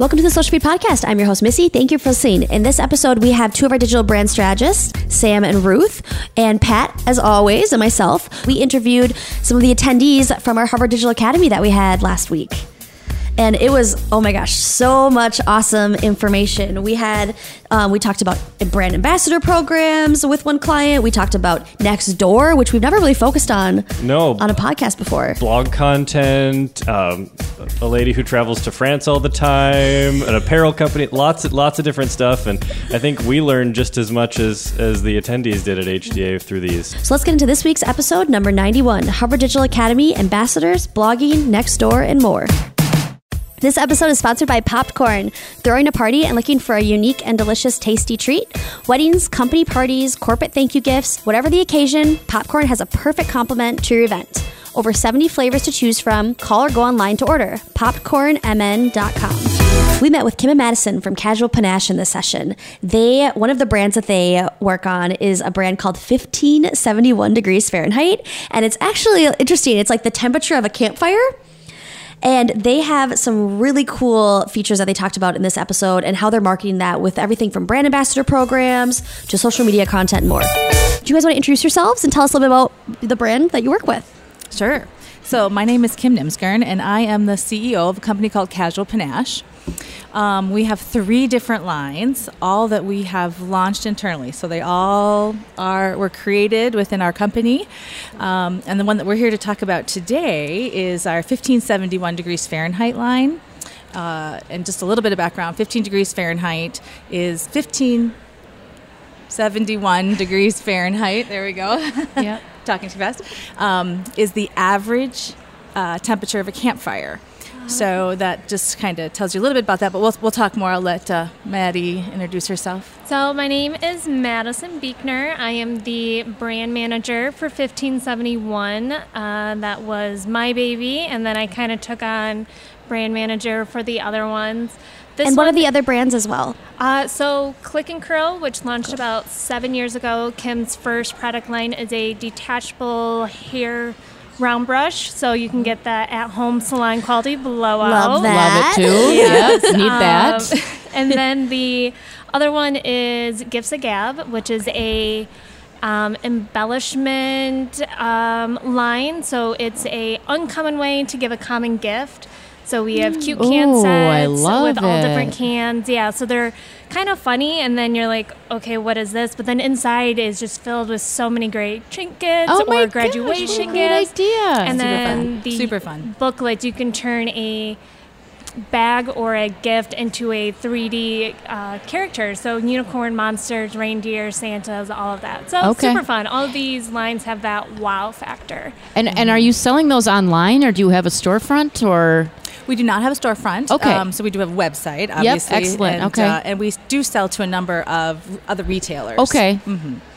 Welcome to the Social Feed Podcast. I'm your host, Missy. Thank you for listening. In this episode, we have two of our digital brand strategists, Sam and Ruth, and Pat, as always, and myself. We interviewed some of the attendees from our Hubbard Digital Academy that we had last week. And it was, oh my gosh, so much awesome information. We had, um, we talked about brand ambassador programs with one client. We talked about Nextdoor, which we've never really focused on No. on a podcast before. blog content, um, a lady who travels to France all the time, an apparel company, lots of lots of different stuff, and I think we learned just as much as as the attendees did at HDA through these. So let's get into this week's episode, number 91 Hubbard Digital Academy, ambassadors, blogging, Nextdoor, and more. This episode is sponsored by Popcorn. Throwing a party and looking for a unique and delicious tasty treat? Weddings, company parties, corporate thank you gifts, whatever the occasion, Popcorn has a perfect complement to your event. Over 70 flavors to choose from. Call or go online to order. Popcornmn.com. We met with Kim and Madison from Casual Panache in this session. They one of the brands that they work on is a brand called 1571 degrees Fahrenheit, and it's actually interesting. It's like the temperature of a campfire. And they have some really cool features that they talked about in this episode and how they're marketing that with everything from brand ambassador programs to social media content and more. Do you guys want to introduce yourselves and tell us a little bit about the brand that you work with? Sure. So my name is Kim Nimskern, and I am the CEO of a company called Casual Panache. Um, we have three different lines, all that we have launched internally. So they all are were created within our company, um, and the one that we're here to talk about today is our 1571 degrees Fahrenheit line. Uh, and just a little bit of background: 15 degrees Fahrenheit is 1571 degrees Fahrenheit. There we go. Yep. talking too fast, um, is the average uh, temperature of a campfire. So that just kind of tells you a little bit about that, but we'll, we'll talk more. I'll let uh, Maddie introduce herself. So my name is Madison Beekner. I am the brand manager for 1571. Uh, that was my baby, and then I kind of took on brand manager for the other ones. This and what are the other brands as well? Uh, so Click and Curl, which launched about seven years ago, Kim's first product line is a detachable hair round brush, so you can get that at-home salon quality blowout. Love that. Love it too. Yes, need that. Um, and then the other one is Gifts of Gab, which is a um, embellishment um, line. So it's a uncommon way to give a common gift. So we have cute can Ooh, I sets love with all different cans. Yeah, so they're kind of funny, and then you're like, okay, what is this? But then inside is just filled with so many great trinkets Oh my or gosh, graduation what a great gifts. idea. And Super then fun. the Super fun. booklets, you can turn a bag or a gift into a 3D uh, character. So unicorn, monsters, reindeer, Santas, all of that. So Okay. super fun. All of these lines have that wow factor. And and are you selling those online or do you have a storefront or We do not have a storefront. Okay. Um, so we do have a website, obviously. excellent. And, Okay. uh, and we do sell to a number of other retailers. Okay.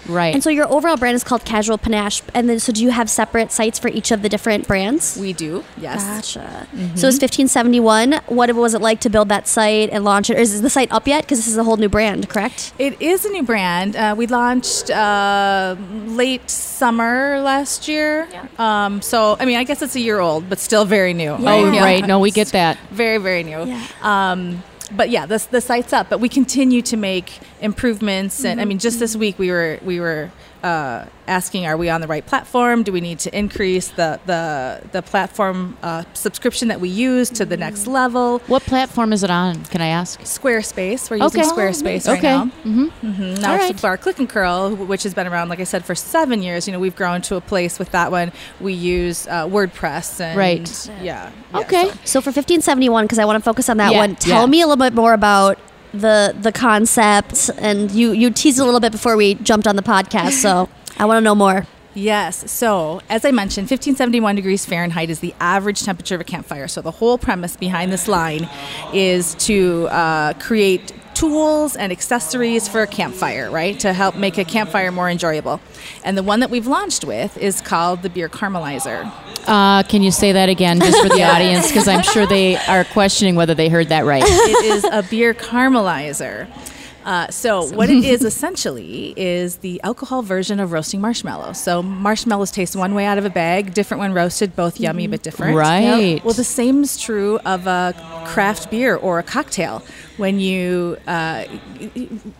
Right. And so your overall brand is called Casual Panache. And then, so do you have separate sites for each of the different brands? We do, yes. Gotcha. So it's 1571. What was it like to build that site and launch it? Or is the site up yet? Because this is a whole new brand, correct? It is a new brand. Uh, we launched uh, late summer last year. Um, so, I mean, I guess it's a year old, but still very new. oh Yeah. right. No, we get that. very very new Yeah. um, but yeah the, the site's up but we continue to make improvements and i mm-hmm. mean just this week we were we were uh, asking are we on the right platform do we need to increase the the, the platform uh, subscription that we use to the next level What platform is it on? Can I ask? Squarespace. We're using Okay. Squarespace right Okay. now. Mhm. Mhm. Now for- right. for our Click and Curl, which has been around, like I said, for seven years. You know, we've grown to a place with that one. We use uh, WordPress and Right. Yeah. yeah, Okay. so- So for 1571, because I want to focus on that Yeah, one, tell yeah. me a little bit more about the the concept. And you you teased a little bit before we jumped on the podcast, so I want to know more. Yes. So, as I mentioned, 1571 degrees Fahrenheit is the average temperature of a campfire. So, the whole premise behind this line is to uh, create tools and accessories for a campfire, right? To help make a campfire more enjoyable. And the one that we've launched with is called the Beer Caramelizer. Uh, can you say that again just for the audience? Because I'm sure they are questioning whether they heard that right. it is a beer caramelizer. Uh, so what it is essentially is the alcohol version of roasting marshmallows. So marshmallows taste one way out of a bag, different when roasted, both yummy but different. Right. Well, the same is true of a craft beer or a cocktail. When you uh,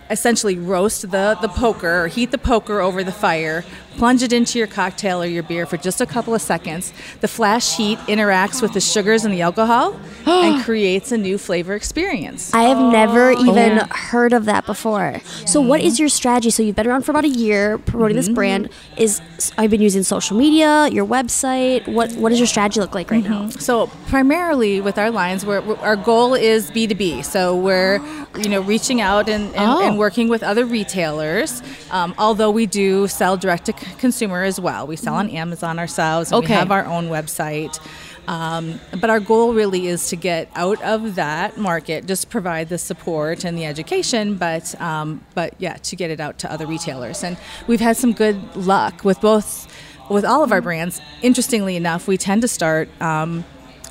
essentially roast the, the poker or heat the poker over the fire, plunge it into your cocktail or your beer for just a couple of seconds, the flash heat interacts with the sugars and the alcohol and creates a new flavor experience. I have never Oh, even yeah. heard of that before. So, what is your strategy? So, you've been around for about a year promoting Mm-hmm. this brand. Is I've been using social media, your website. What What does your strategy look like right now? So primarily with our lines, we're, we're- our goal is B two B. So we're you know reaching out and, and, Oh. and working with other retailers. Um, although we do sell direct to c- consumer as well. We sell on Amazon ourselves. And Okay. We have our own website. Um, but our goal really is to get out of that market, just provide the support and the education, but um, but yeah, to get it out to other retailers. And we've had some good luck with both with all of our brands. Interestingly enough, we tend to start um,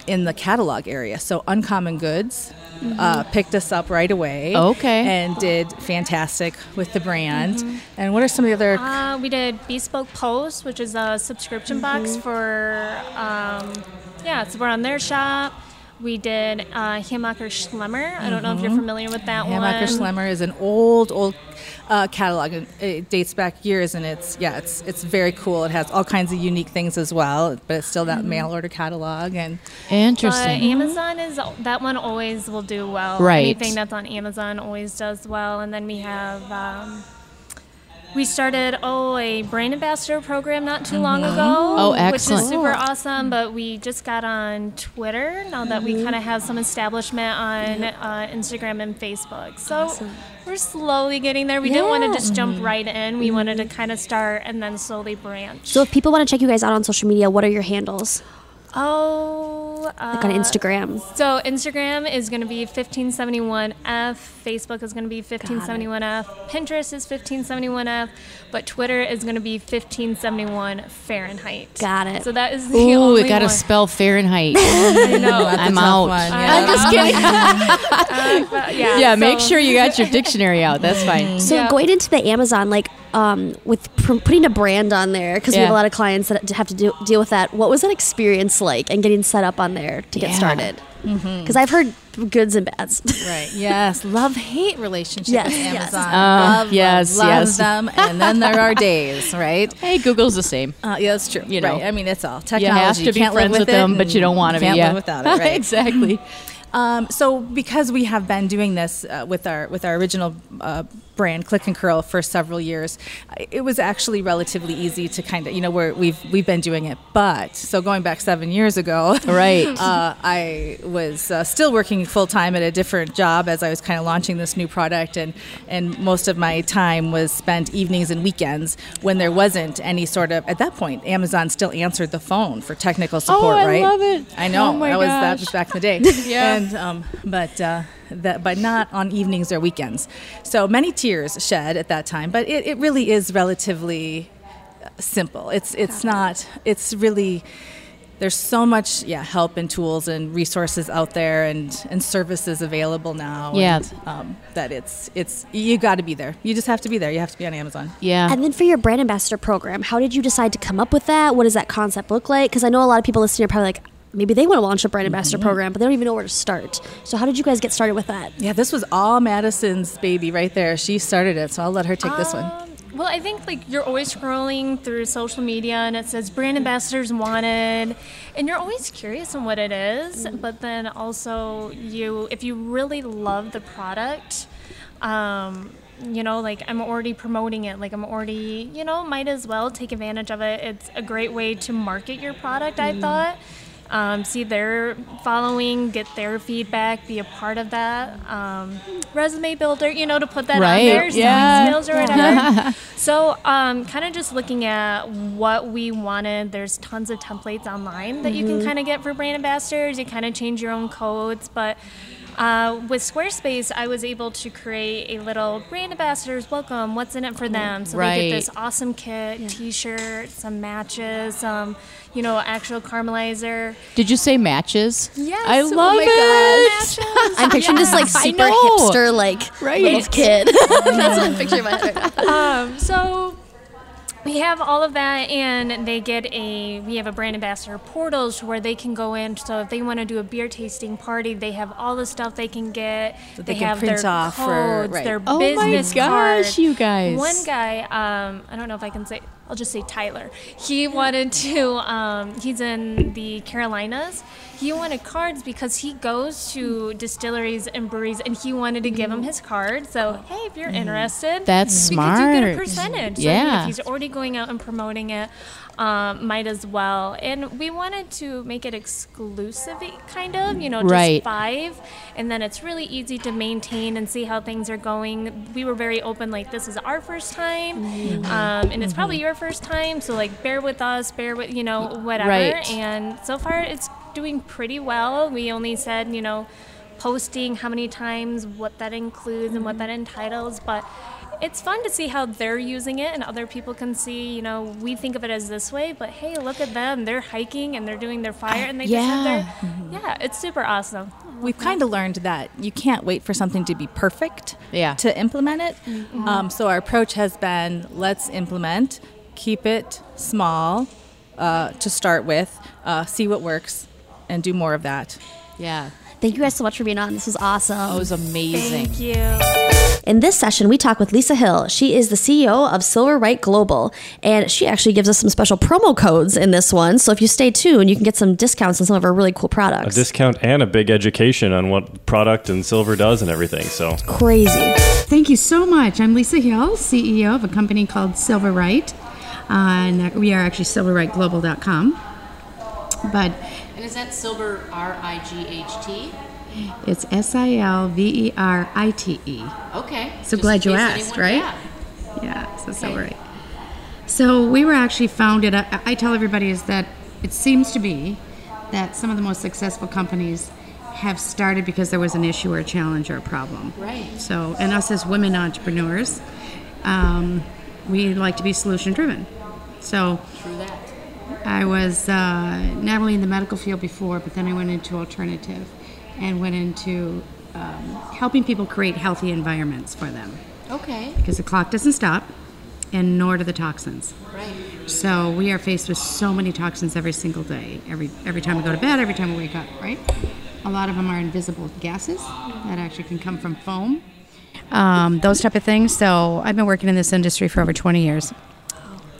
in the catalog area. So Uncommon Goods uh, picked us up right away. Okay. And did fantastic with the brand. And what are some of the other? Uh, we did Bespoke Post, which is a subscription box for, um, yeah, so we're on their shop. We did uh, Hammacher Schlemmer. I don't know if you're familiar with that Hammacher one. Schlemmer is an old, old uh, catalog, and it dates back years. And it's yeah, it's it's very cool. It has all kinds of unique things as well, but it's still that mail order catalog. And But Interesting. Amazon is that one always will do well. Right. Anything that's on Amazon always does well. And then we have um, we started oh a brand ambassador program not too long ago. Oh, Which is super awesome. But we just got on Twitter now that we kind of have some establishment on uh, Instagram and Facebook. So we're slowly getting there. We didn't want to just jump right in. We wanted to kind of start and then slowly branch. So, if people want to check you guys out on social media, what are your handles? Oh, uh, Like on Instagram. So Instagram is going to be 1571F. Facebook is going to be 1571F. Pinterest is 1571F. But Twitter is going to be 1571 Fahrenheit. Got it. So that is the Ooh, only it got to spell Fahrenheit. I know. That's a I'm out. one, I yeah. I'm just kidding. But yeah. yeah, make sure you got your dictionary out. That's fine. So Yeah. going into the Amazon, like um, with pr- putting a brand on there, because we have a lot of clients that have to do, deal with that. What was that experience like, and getting set up on there to get Yeah. started? Because I've heard goods and bads. Right. Yes. Love hate relationship Yes, with yes. Amazon. Uh, love, yes, love, love yes. them, and then there are days, right? Hey, Google's the same. Uh, yeah, that's true. You know. right. I mean, it's all technology. You have to be can't live friends with them, but you don't want to be. Can't Yeah, live without it. Right. exactly. Um, so because we have been doing this uh, with our with our original uh, brand Click and Curl for several years, it was actually relatively easy to kind of you know we're, we've we've been doing it. But so going back seven years ago, Right. uh, I was uh, still working full time at a different job as I was kind of launching this new product, and and most of my time was spent evenings and weekends when there wasn't any sort of at that point Amazon still answered the phone for technical support. Oh, I right? love it. I know Oh that was that was back in the day. Yeah. And um, but uh, that but not on evenings or weekends. So many tears shed at that time. But it, it really is relatively uh, simple. It's it's not. It's really. There's so much, yeah, help and tools and resources out there, and, and services available now. Yeah. and, um, that it's it's you got to be there. You just have to be there. You have to be on Amazon. Yeah. And then for your brand ambassador program, how did you decide to come up with that? What does that concept look like? Because I know a lot of people listening are probably like, maybe they want to launch a brand ambassador program, but they don't even know where to start. So how did you guys get started with that? Yeah, this was all Madison's baby right there. She started it, so I'll let her take this one. Um, Well, I think like you're always scrolling through social media and it says brand ambassadors wanted, and you're always curious on what it is. But then also you, if you really love the product, um, you know, like I'm already promoting it, like I'm already, you know, might as well take advantage of it. It's a great way to market your product. I thought. Um, see their following, get their feedback, be a part of that. Um, resume builder, you know, to put that Right, on there, yeah. skills or whatever. so, um, kind of just looking at what we wanted. There's tons of templates online that you can kind of get for brand ambassadors. You kind of change your own codes, but Uh, with Squarespace, I was able to create a little brand ambassadors welcome. What's in it for them? So they get this awesome kit, T-shirt, some matches, some you know actual caramelizer. Did you say matches? Yes, I oh love my it. I'm picturing this like super hipster like Right. little kid. That's what I'm picturing my head right. Um, so we have all of that, and they get a we have a brand ambassador portals where they can go in. So if they want to do a beer tasting party, they have all the stuff they can get. That they can have print their off for- codes, right. their Oh my business gosh, cards. you guys. One guy, um, I don't know if I can say. I'll just say Tyler. He wanted to. Um, he's in the Carolinas. He wanted cards because he goes to distilleries and breweries, and he wanted to give them his card. So hey, if you're interested, That's because you get a smart. percentage. So Yeah. if he's already going out and promoting it, um, might as well. And we wanted to make it exclusive, kind of, you know, just Right. five. And then it's really easy to maintain and see how things are going. We were very open, like, this is our first time, um, and it's probably your first time. So, like, bear with us, bear with, you know, whatever. Right. And so far, it's doing pretty well. We only said, you know, posting how many times, what that includes, and what that entitles. But it's fun to see how they're using it and other people can see, you know, we think of it as this way, but hey, look at them. They're hiking and they're doing their fire and they just have their. Yeah, it's super awesome. We've kind of learned that you can't wait for something to be perfect Yeah. to implement it. Um, so our approach has been let's implement, keep it small uh, to start with, uh, see what works, and do more of that. Yeah. Thank you guys so much for being on. This was awesome. It was amazing. Thank you. In this session, we talk with Lisa Hill. She is the CEO of Silverite Global, and she actually gives us some special promo codes in this one. So if you stay tuned, you can get some discounts on some of our really cool products. A discount and a big education on what product and silver does and everything. So Crazy. Thank you so much. I'm Lisa Hill, CEO of a company called Silverite. Uh, and we are actually silveriteglobal.com. But And is that silver R I G H T? it's S I L V E R I T E. Okay. So glad you asked, right? Yeah, Yeah. so right. So we were actually founded, I, I tell everybody is that it seems to be that some of the most successful companies have started because there was an issue or a challenge or a problem. Right. So, and us as women entrepreneurs, um, we like to be solution driven. So True that. I was uh, not only in the medical field before, but then I went into alternative and went into um, helping people create healthy environments for them Okay. because the clock doesn't stop and nor do the toxins. Right. So we are faced with so many toxins every single day, every every time we go to bed, every time we wake up, right? A lot of them are invisible gases that actually can come from foam, um, those type of things. So I've been working in this industry for over 20 years.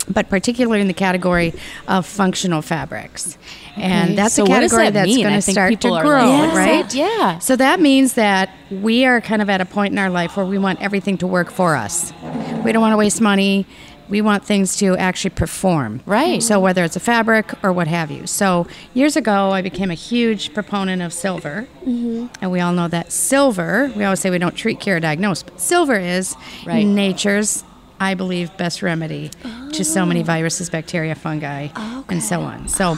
But particularly in the category of functional fabrics, and that's So a category that that's going to start to grow, like, right? Yeah. So that means that we are kind of at a point in our life where we want everything to work for us. We don't want to waste money. We want things to actually perform. Right. So whether it's a fabric or what have you. So years ago, I became a huge proponent of silver. Mm-hmm. And we all know that silver, we always say we don't treat, cure, or diagnose, but silver is Right. nature's, I believe, best remedy to so many viruses, bacteria, fungi, and so on. So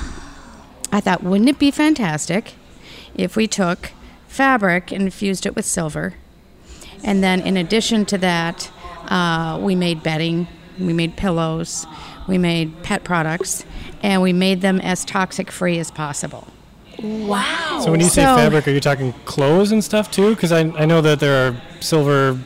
I thought, wouldn't it be fantastic if we took fabric and infused it with silver? And then, in addition to that, uh, we made bedding, we made pillows, we made pet products, and we made them as toxic free as possible. Wow. So when you say So- fabric, are you talking clothes and stuff too? Because I, I know that there are silver,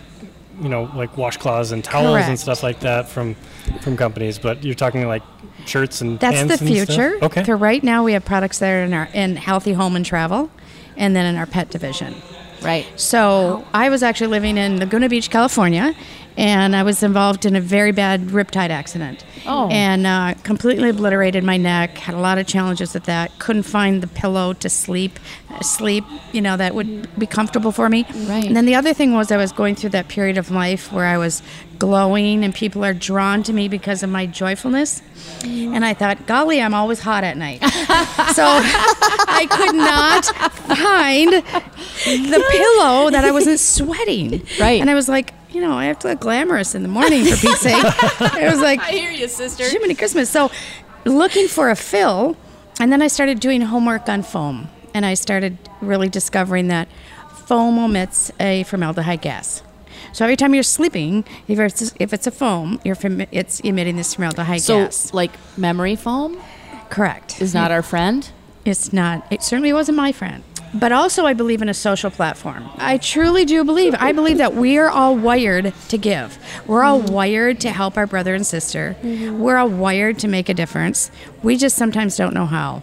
you know, like washcloths and towels and stuff like that from from companies. But you're talking like shirts and That's pants the and stuff? future. Okay. So right now we have products that are in our in healthy home and travel, and then in our pet division. Right. So I was actually living in Laguna Beach, California, and I was involved in a very bad riptide accident. Oh. And uh, completely obliterated my neck. Had a lot of challenges with that. Couldn't find the pillow to sleep, sleep. You know that would be comfortable for me. Right. And then the other thing was I was going through that period of life where I was glowing, and people are drawn to me because of my joyfulness. And I thought, golly, I'm always hot at night. so I could not find the pillow that I wasn't sweating. Right. And I was like, you know, I have to look glamorous in the morning for Pete's sake. I was like, I hear you, sister. Jiminy Christmas. So looking for a fill, and then I started doing homework on foam, and I started really discovering that foam emits a formaldehyde gas. So every time you're sleeping, if it's, if it's a foam, you're fam- it's emitting this formaldehyde So, gas. like memory foam Correct. is not our friend. It's not. It certainly wasn't my friend. But also, I believe in a social platform. I truly do believe. I believe that we are all wired to give. We're all mm-hmm. wired to help our brother and sister. Mm-hmm. We're all wired to make a difference. We just sometimes don't know how.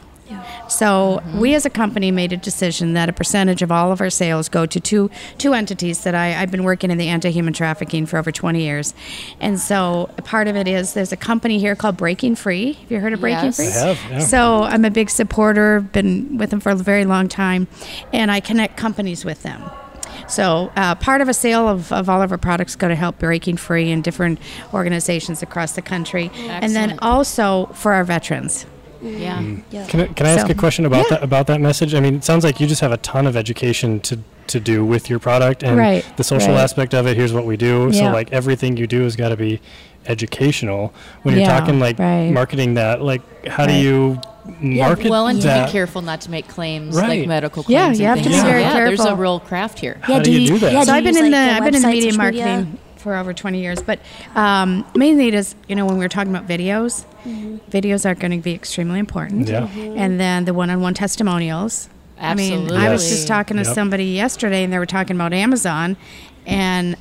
So we as a company made a decision that a percentage of all of our sales go to two two entities that I, I've been working in the anti-human trafficking for over 20 years. And so part of it is there's a company here called Breaking Free. Have you heard of Breaking Yes. Free? I have, yeah. So I'm a big supporter, been with them for a very long time, and I connect companies with them. So uh, part of a sale of, of all of our products go to help Breaking Free and different organizations across the country, and then also for our veterans. Mm. Yeah. Can I, can I ask So- a question about Yeah. that about that message? I mean, it sounds like you just have a ton of education to to do with your product and Right, the social right. aspect of it. Here's what we do. So like everything you do has got to be educational. When you're Yeah, talking like right. marketing that, like how do you market Well, and to be careful not to make claims Right. like medical claims Yeah, claims. you have to be So, very yeah, There's careful. a real craft here. How do you do that? Yeah, so do I've been use, in like, the their I've been in the media marketing media? Marketing for over 20 years, but um, mainly it is you know when we were talking about videos, videos are going to be extremely important. Yeah. And then the one-on-one testimonials. Absolutely. I mean, I was just talking to Yep. somebody yesterday, and they were talking about Amazon, and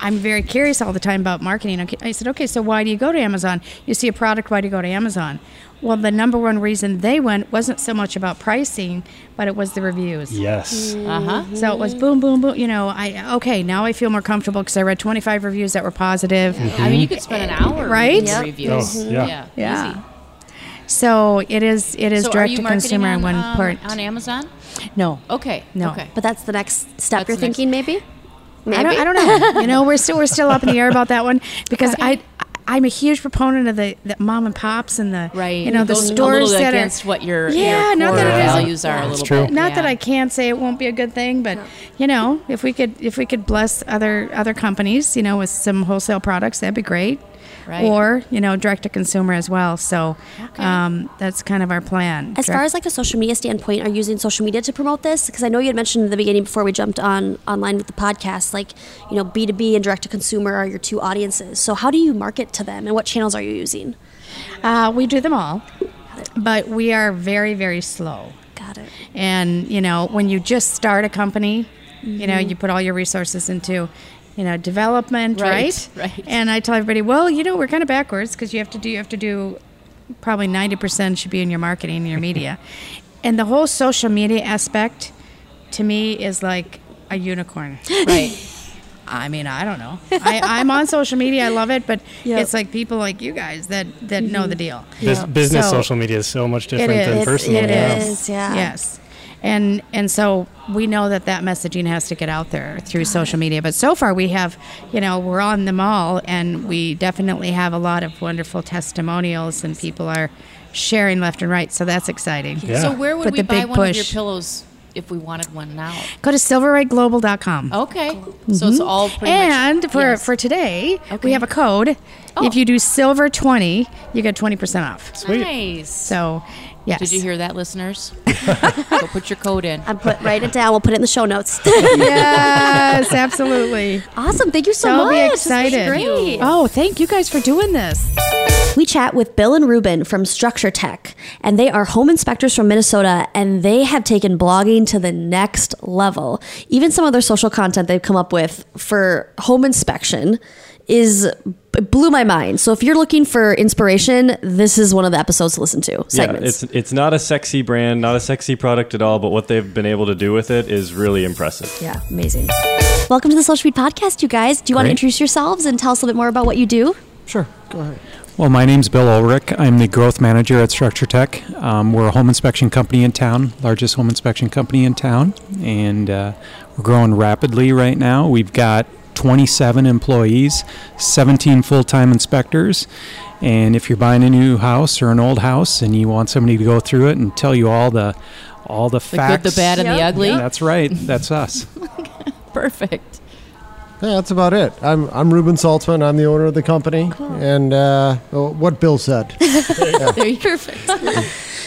I'm very curious all the time about marketing. Okay, I said, okay, so why do you go to Amazon? You see a product, why do you go to Amazon? Well, the number one reason they went wasn't so much about pricing, but it was the reviews. Yes. Uh huh. So it was boom, boom, boom. You know, I okay. Now I feel more comfortable because I read 25 reviews that were positive. I mean, you could spend an hour Right? reading Yep. reviews. Oh, yeah. yeah. Yeah. easy. So it is. It is So direct to consumer on, in one um, part. on Amazon? no, Okay. No. Okay. But that's the next step That's you're the next- thinking, maybe? Maybe. I don't, I don't know. you know, we're still we're still up in the air about that one because I. I'm a huge proponent of the, the mom and pops and the Right. you know the stores a little that are what your, Yeah, your not core that it isn't- values are a little true. bit. not that. I can't say it won't be a good thing, but you know, if we could if we could bless other other companies, you know, with some wholesale products, that'd be great. Right. Or you know, direct to consumer as well. So Okay. um, that's kind of our plan. As far as like a social media standpoint, are you using social media to promote this? Because I know you had mentioned in the beginning before we jumped on online with the podcast, like you know, B two B and direct to consumer are your two audiences. So how do you market to them, and what channels are you using? uh, we do them all, but we are very very slow. Got it. And you know, when you just start a company, you know, Mm-hmm. you put all your resources into, you know, development, Right, right? right. And I tell everybody, well, you know, we're kind of backwards because you have to do you have to do probably ninety percent should be in your marketing and your media, and the whole social media aspect, to me, is like a unicorn. Right. I mean, I don't know. I, I'm on social media. I love it, but Yep. it's like people like you guys that that know mm-hmm. the deal. Bus- Business So- social media is so much different is. than It- personal. it yeah. is. yeah. Yes. And and so we know that that messaging has to get out there through social media. But so far we have, you know, we're on them all, and we definitely have a lot of wonderful testimonials, and people are sharing left and right. So that's exciting. Yeah. So where would But we buy one of your pillows if we wanted one now? Go to silveriteglobal.com. Okay. So it's mm-hmm. all pretty and much. for yes. for today, Okay. we have a code. Oh. If you do silver twenty, you get twenty percent off. Sweet. Nice. So, yes. Did you hear that, listeners? Go put your code in. I'm put write it down. We'll put it in the show notes. yes, absolutely. awesome. Thank you so So much. be This was excited. Great. Oh, thank you guys for doing this. We chat with Bill and Reuben from Structure Tech, and they are home inspectors from Minnesota, and they have taken blogging to the next level. Even some of their social content they've come up with for home inspection is it blew my mind. So if you're looking for inspiration, this is one of the episodes to listen to. Yeah, it's it's not a sexy brand, not a sexy product at all, but what they've been able to do with it is really impressive. Yeah, amazing. Welcome to the Social Feed Podcast, you guys. Do you want to introduce yourselves and tell us a little bit more about what you do? Sure, go ahead. Well, my name's Bill Ulrich. I'm the growth manager at Structure Tech. Um, we're a home inspection company in town, largest home inspection company in town, and uh, we're growing rapidly right now. We've got 27 employees, 17 full-time inspectors, and if you're buying a new house or an old house and you want somebody to go through it and tell you all the all the The facts, good, the bad, and the ugly. that's right. That's us. Perfect. Yeah, that's about it. I'm I'm Reuben Saltzman. I'm the owner of the company, and uh, oh, what Bill said. There you Perfect.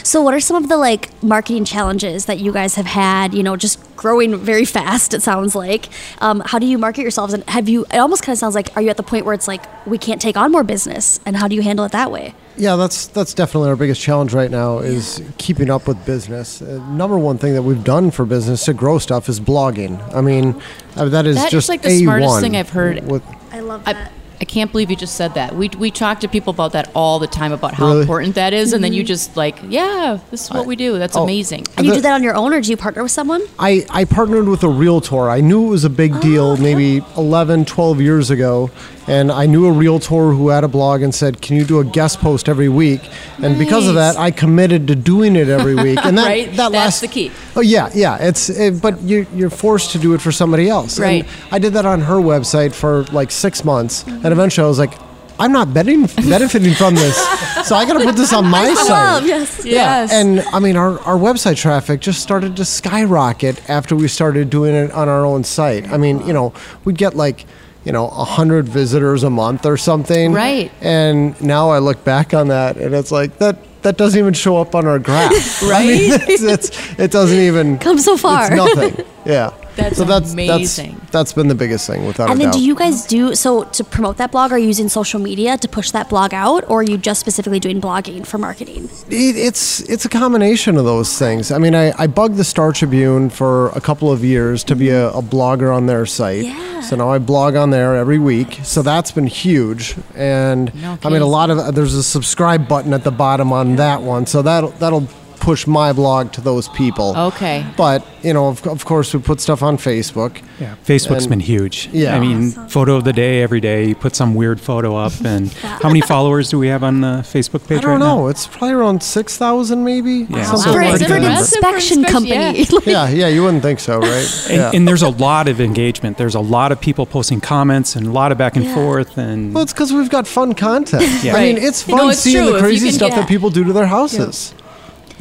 So, what are some of the like marketing challenges that you guys have had? You know, just growing very fast. It sounds like. Um, how do you market yourselves? And have you? It almost kind of sounds like. Are you at the point where it's like we can't take on more business? And how do you handle it that way? Yeah, that's that's definitely our biggest challenge right now is keeping up with business. Uh, number one thing that we've done for business to grow stuff is blogging. I mean, uh, that is That is just like the A1 smartest thing I've heard. With, I love I, that. I can't believe you just said that. We, we talk to people about that all the time about how Really? important that is, and then you mm-hmm. just like, yeah, this is what we do. That's Oh. amazing. and you the- do that on your own, or do you partner with someone? I, I partnered with a realtor. I knew it was a big Oh, deal maybe 11, 12 years ago. And I knew a realtor who had a blog and said, Can you do a guest post every week? And because of that, I committed to doing it every week. And that, Right? that That's lasts, the key. Oh, yeah, yeah. It's it, But you, you're forced to do it for somebody else. And Right. I did that on her website for like six months. And eventually I was like, I'm not betting, benefiting from this. So I got to put this on my site. Yes. Yes. Yeah, and I mean, our, our website traffic just started to skyrocket after we started doing it on our own site. I mean, you know, we'd get like, you know, 100 visitors a month or something. Right. And now I look back on that and it's like, that that doesn't even show up on our graph. I mean, Right? it's, it's, it doesn't even Come so far. It's nothing. Yeah. That's so that's, amazing. That's, that's been the biggest thing without And a then, doubt. do you guys do so to promote that blog? Are you using social media to push that blog out, or are you just specifically doing blogging for marketing? It, it's it's a combination of those things. I mean, I, I bugged the Star Tribune for a couple of years to be a, a blogger on their site. Yeah. So now I blog on there every week. So that's been huge. And No I mean, a lot of there's a subscribe button at the bottom on that one. So that that'll push my blog to those people. Okay. But you know, of, of course, we put stuff on Facebook. Yeah, Facebook's And- been huge. Yeah. I mean, photo of the day every day. You put some weird photo up, and how many followers do we have on the Facebook page I don't right know. now? It's probably around six thousand, maybe. Yeah. Something For, like for an that. inspection For company. inspection, Yeah, yeah, you wouldn't think so, right? And, yeah. and there's a lot of engagement. There's a lot of people posting comments and a lot of back and Yeah. forth. And Well, it's because we've got fun content. Yeah. I mean, Right. it's No, fun it's seeing true. the crazy can stuff that people do to their houses.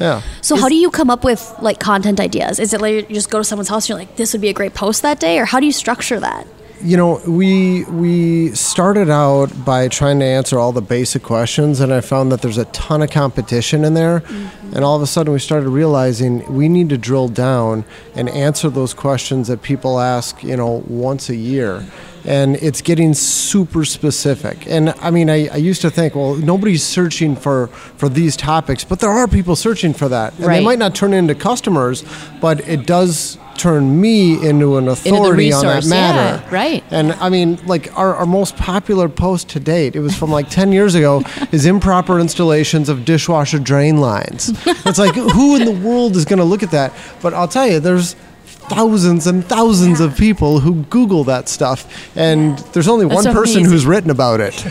Yeah. So, how do you come up with like content ideas? Is it like you just go to someone's house and you're like, this would be a great post that day, or how do you structure that? You know, we we started out by trying to answer all the basic questions, and I found that there's a ton of competition in there. Mm-hmm. And all of a sudden, we started realizing we need to drill down and answer those questions that people ask, you know, once a year. And it's getting super specific. And I mean, I, I used to think, well, nobody's searching for, for these topics, but there are people searching for that. And they might not turn into customers, but it does turn me into an authority on that matter. yeah, right. And I mean, like our, our most popular post to date, it was from like 10 years ago, is improper installations of dishwasher drain lines. It's like, who in the world is going to look at that? But I'll tell you, there's thousands and thousands of people who Google that stuff, and there's only That's one person amazing. who's written about it.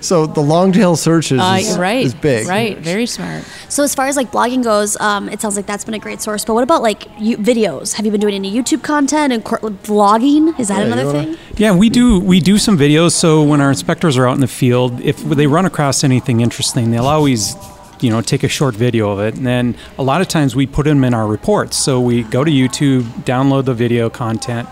so the long tail searches Uh, is, right. is big. Right. Very smart. So, as far as like blogging goes, um, it sounds like that's been a great source. But what about like you, videos? Have you been doing any YouTube content and cor- vlogging? Is that Yeah, another wanna- thing? Yeah, we do we do some videos. So when our inspectors are out in the field, if they run across anything interesting, they'll always you know take a short video of it, and then a lot of times we put them in our reports. So we go to YouTube, download the video content.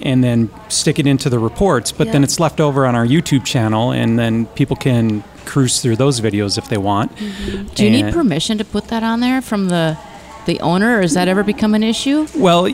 And then stick it into the reports, but then it's left over on our YouTube channel, and then people can cruise through those videos if they want. Mm-hmm. Do you need permission to put that on there from the the owner, or has that ever become an issue? Well,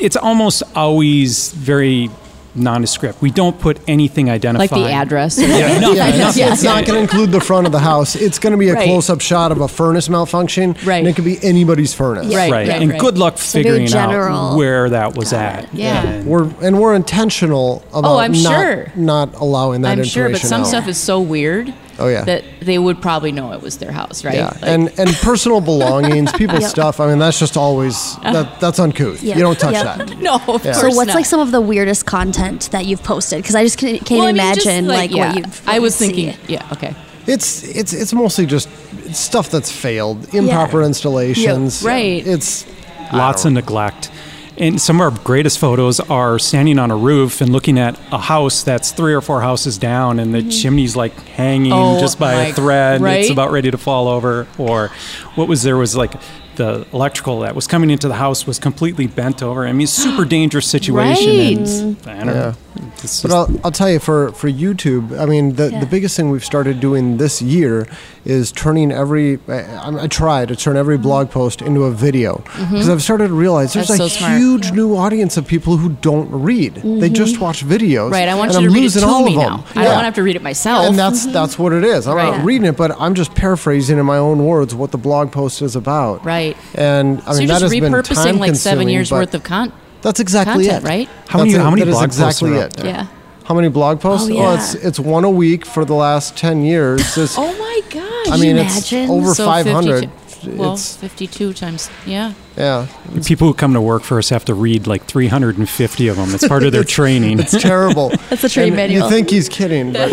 it's almost always very nondescript. We don't put anything Like identified. the address? Yeah, no, Yeah, no, it's, it's not going to include the front of the house. It's going to be a Right. close-up shot of a furnace malfunction, Right. and it could be anybody's furnace. Right, right. right, and good luck very figuring general. out where that was at. Yeah. And- We're and we're intentional oh, about Oh, I'm not, sure. not allowing that I'm information sure, but some out. stuff is so weird Oh, yeah. that they would probably know it was their house, right? yeah, Like- and and personal belongings, people's Yep. stuff. I mean, that's just always that that's uncouth. Yeah. You don't touch Yep. that. no, of Yeah. So, what's not. like some of the weirdest content that you've posted? Because I just can't, can't Well, I mean, just imagine like, yeah. what you've. I was you thinking, see. yeah, okay, It's it's it's mostly just stuff that's failed, improper installations. Right. It's lots of neglect. And some of our greatest photos are standing on a roof and looking at a house that's three or four houses down, and the mm-hmm. chimney's like hanging Oh, just by my- a thread. It's about ready to fall over. Or what was there was like the electrical that was coming into the house was completely bent over. I mean, super dangerous situation. And I don't know. It's But I'll, I'll tell you for, for YouTube, I mean, the, Yeah. the biggest thing we've started doing this year is turning every. I, I try to turn every mm-hmm. blog post into a video mm-hmm. because I've started to realize there's Mm-hmm. a so smart. huge new audience of people who don't read. They mm-hmm. just watch videos. Right. I want and you I'm to read it to all me of them. now. I don't want to have to read it myself. And that's that's what it is. I'm Right. not reading it, but I'm just paraphrasing in my own words what the blog post is about. Right. And I so mean you're that just has been repurposing time like seven consuming, years but worth of con- That's exactly content, it. right? How many- That's it. how many That is blog posts exactly are it. up? Yeah. How many blog oh, posts? Oh, Well, yeah. it's it's one a week for the last ten years. It's, Oh my gosh. I mean, you it's imagine? over So five hundred. Well, It's 52 times. Yeah. Yeah, People who come to work for us have to read like 350 of them. It's part of their training. it's terrible. That's a trade And manual. You think he's kidding, but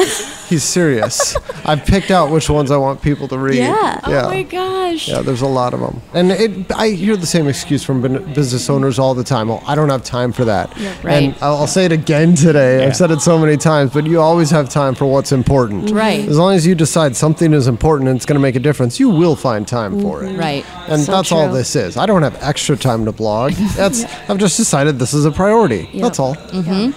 he's serious. I've picked out which ones I want people to read. Yeah. Oh yeah. Oh my gosh. Yeah, there's a lot of them, and it, I hear the same excuse from business owners all the time. Oh, I don't have time for that. Right. And I'll, I'll say it again today. I've said it so many times, but you always have time for what's important. Right. As long as you decide something is important and it's going to make a difference, you will find time for it. Mm-hmm. Right. And So that's all this is. I don't have extra time to blog. That's I've just decided this is a priority. That's all. Mm-hmm.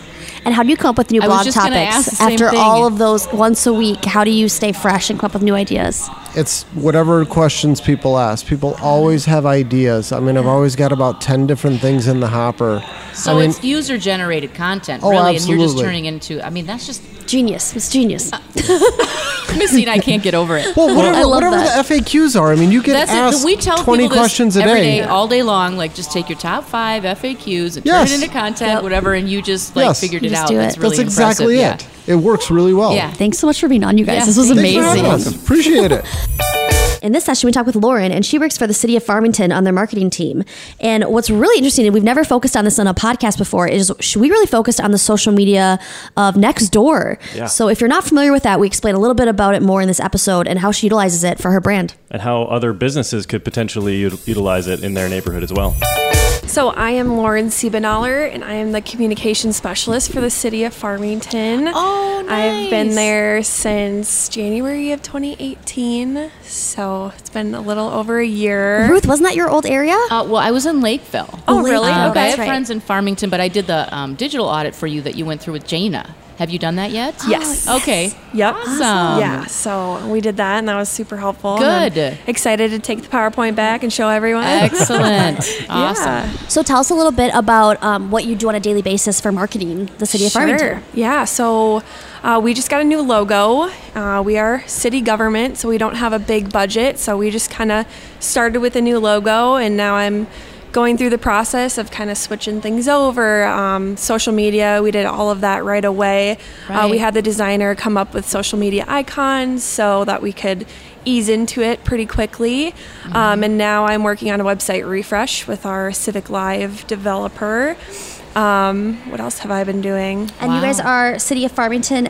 And how do you come up with new I was blog just topics ask the same after thing. all of those once a week? How do you stay fresh and come up with new ideas? It's whatever questions people ask. People always have ideas. I mean, I've always got about 10 different things in the hopper. So I mean, it's user generated content, Oh, really, and you're just turning into. I mean, that's just Genius. It's genius. Uh, Missy and I can't get over it. well, whatever, I love whatever that. the FAQs are, I mean, you get That's asked it. We tell 20 people this questions a every day. day, all day long. Like, just take your top five FAQs and Yes. turn it into content, Yep. whatever, and you just like Yes. figured You it just out. do That's it. really That's exactly impressive. it. It works really well. Yeah. Thanks so much for being on, you guys. Yeah, this was thanks for amazing. having us. Appreciate it. In this session, we talk with Lauren, and she works for the city of Farmington on their marketing team. And what's really interesting, and we've never focused on this on a podcast before, is we really focused on the social media of Nextdoor. Yeah. So if you're not familiar with that, we explain a little bit about it more in this episode and how she utilizes it for her brand. and how other businesses could potentially utilize it in their neighborhood as well. So I am Lauren Siebenaller, and I am the communication specialist for the city of Farmington. Oh, nice. I've been there since January of 2018, so it's been a little over a year. Ruth, wasn't that your old area? Uh, well, I was in Lakeville. Oh, really? Uh, Okay. I have right. friends in Farmington, but I did the um, digital audit for you that you went through with Jana. Have you done that yet? Yes. Okay. Yep. Awesome. Yeah. So we did that, and that was super helpful. Good. I'm excited to take the PowerPoint back and show everyone. Excellent. awesome. Yeah. So tell us a little bit about um, what you do on a daily basis for marketing the city of Farmington. Yeah, so uh, we just got a new logo. Uh, we are city government, so we don't have a big budget. So we just kind of started with a new logo, and now I'm going through the process of kind of switching things over. Um, social media, we did all of that right away. Uh, we had the designer come up with social media icons so that we could ease into it pretty quickly. Um, and now I'm working on a website refresh with our CivicLive developer. Um, what else have I been doing? And you guys are City of Farmington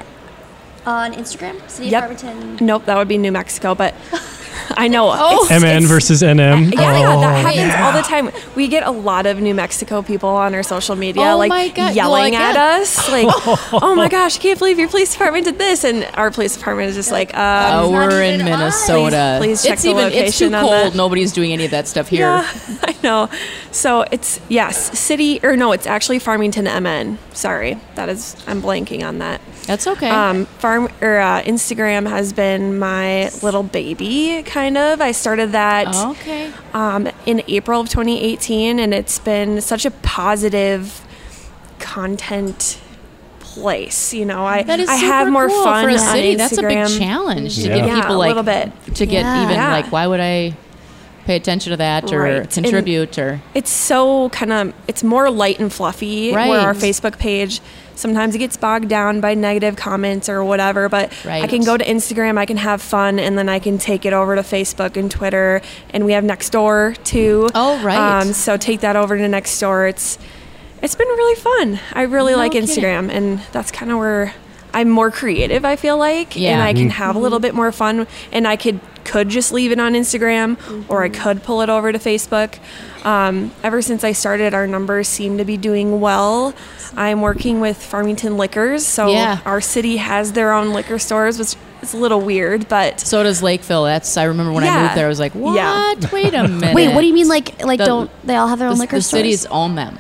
on Instagram? City Yep. of Farmington. Nope, that would be New Mexico, but I know. Oh. it's- MN it's- versus NM. Yeah, yeah, that Oh. happens all the time. We get a lot of New Mexico people on our social media, Oh like yelling Well, at again. us, like, "Oh my gosh, I can't believe your police department did this," and our police department is just like, Uh, um, we're in. Minnesota. Please- please check it's the even it's too location on cold. that. Nobody's doing any of that stuff here. Yeah, I know. So it's yes, city or no, it's actually Farmington MN. Sorry, that is I'm blanking on that. That's okay. Um, farm or uh, Instagram has been my little baby, kind of. I started that okay. um, in April of 2018, and it's been such a positive content place. You know, I That is I have more cool fun for a on city. That's a big challenge to Yeah. get Yeah, people a like little bit. to get Yeah. even Yeah. like why would I pay attention to that or Right. And- contribute or It's so kind of it's more light and fluffy. Where our Facebook page sometimes it gets bogged down by negative comments or whatever. But I can go to Instagram, I can have fun, and then I can take it over to Facebook and Twitter, and we have Nextdoor too. Oh, right. Um, so take that over to Nextdoor. It's it's been really fun. I really No like kidding. Instagram, and that's kind of where I'm more creative. I feel like, and Yeah. I can have a little bit more fun, and I could could just leave it on Instagram, or I Mm-hmm. could pull it over to Facebook. Um, ever since I started, our numbers seem to be doing well. I'm working with Farmington Liquors, so Yeah. our city has their own liquor stores, which is a little weird, but so does Lakeville. That's I remember when I moved there I was like, "What? Yeah. Wait a minute." Wait, what do you mean? Like, like The- don't they all have their own the, liquor the stores? cities own them.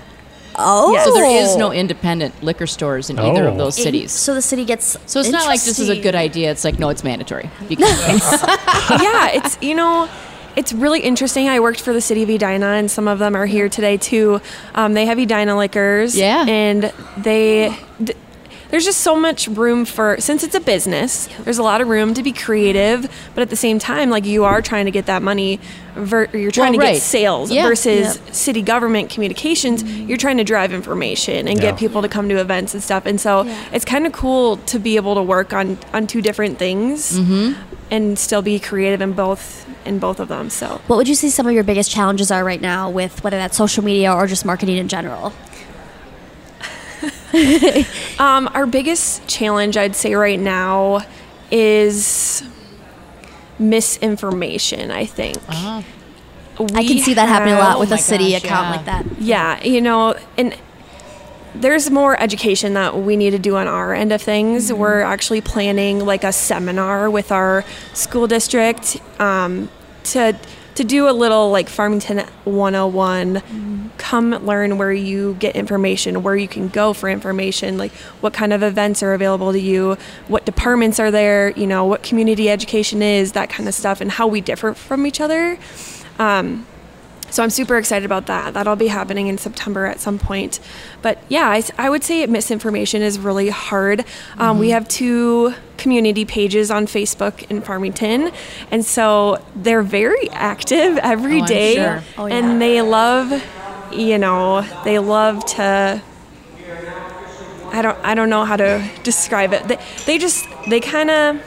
Oh, So there is no independent liquor stores in either of Oh. those cities. So the city gets. So it's not like this is a good idea. It's like no, it's mandatory. Because yeah, it's you know, it's really interesting. I worked for the city of Edina, and some of them are here today too. Um, they have Edina liquors, Yeah. and they. th- there's just so much room for since it's a business. There's a lot of room to be creative, but at the same time, like you are trying to get that money. Ver- you're trying Well, to right. get sales Yeah. versus city government communications. Mm-hmm. You're trying to drive information and Yeah. get people to come to events and stuff. And so it's kind of cool to be able to work on on two different things mm-hmm. and still be creative in both in both of them. So What would you say some of your biggest challenges are right now with whether that's social media or just marketing in general? um, our biggest challenge, I'd say right now, is misinformation. I think. Ah. I can see that happening a lot with Oh a my city gosh, account yeah. like that. Yeah, you know, and there's more education that we need to do on our end of things. Mm-hmm. We're actually planning like a seminar with our school district um, to to do a little like Farmington 101. Mm-hmm. Come learn where you get information, where you can go for information, like what kind of events are available to you, what departments are there, you know, what community education is, that kind of stuff, and how we differ from each other. Um, so I'm super excited about that. That'll be happening in September at some point. But yeah, I, I would say misinformation is really hard. Um, We have two community pages on Facebook in Farmington, and so they're very active every Oh, I'm day, sure. Oh, yeah. and they love, you know, they love to. I don't I don't know how to describe it. They, they just they kind of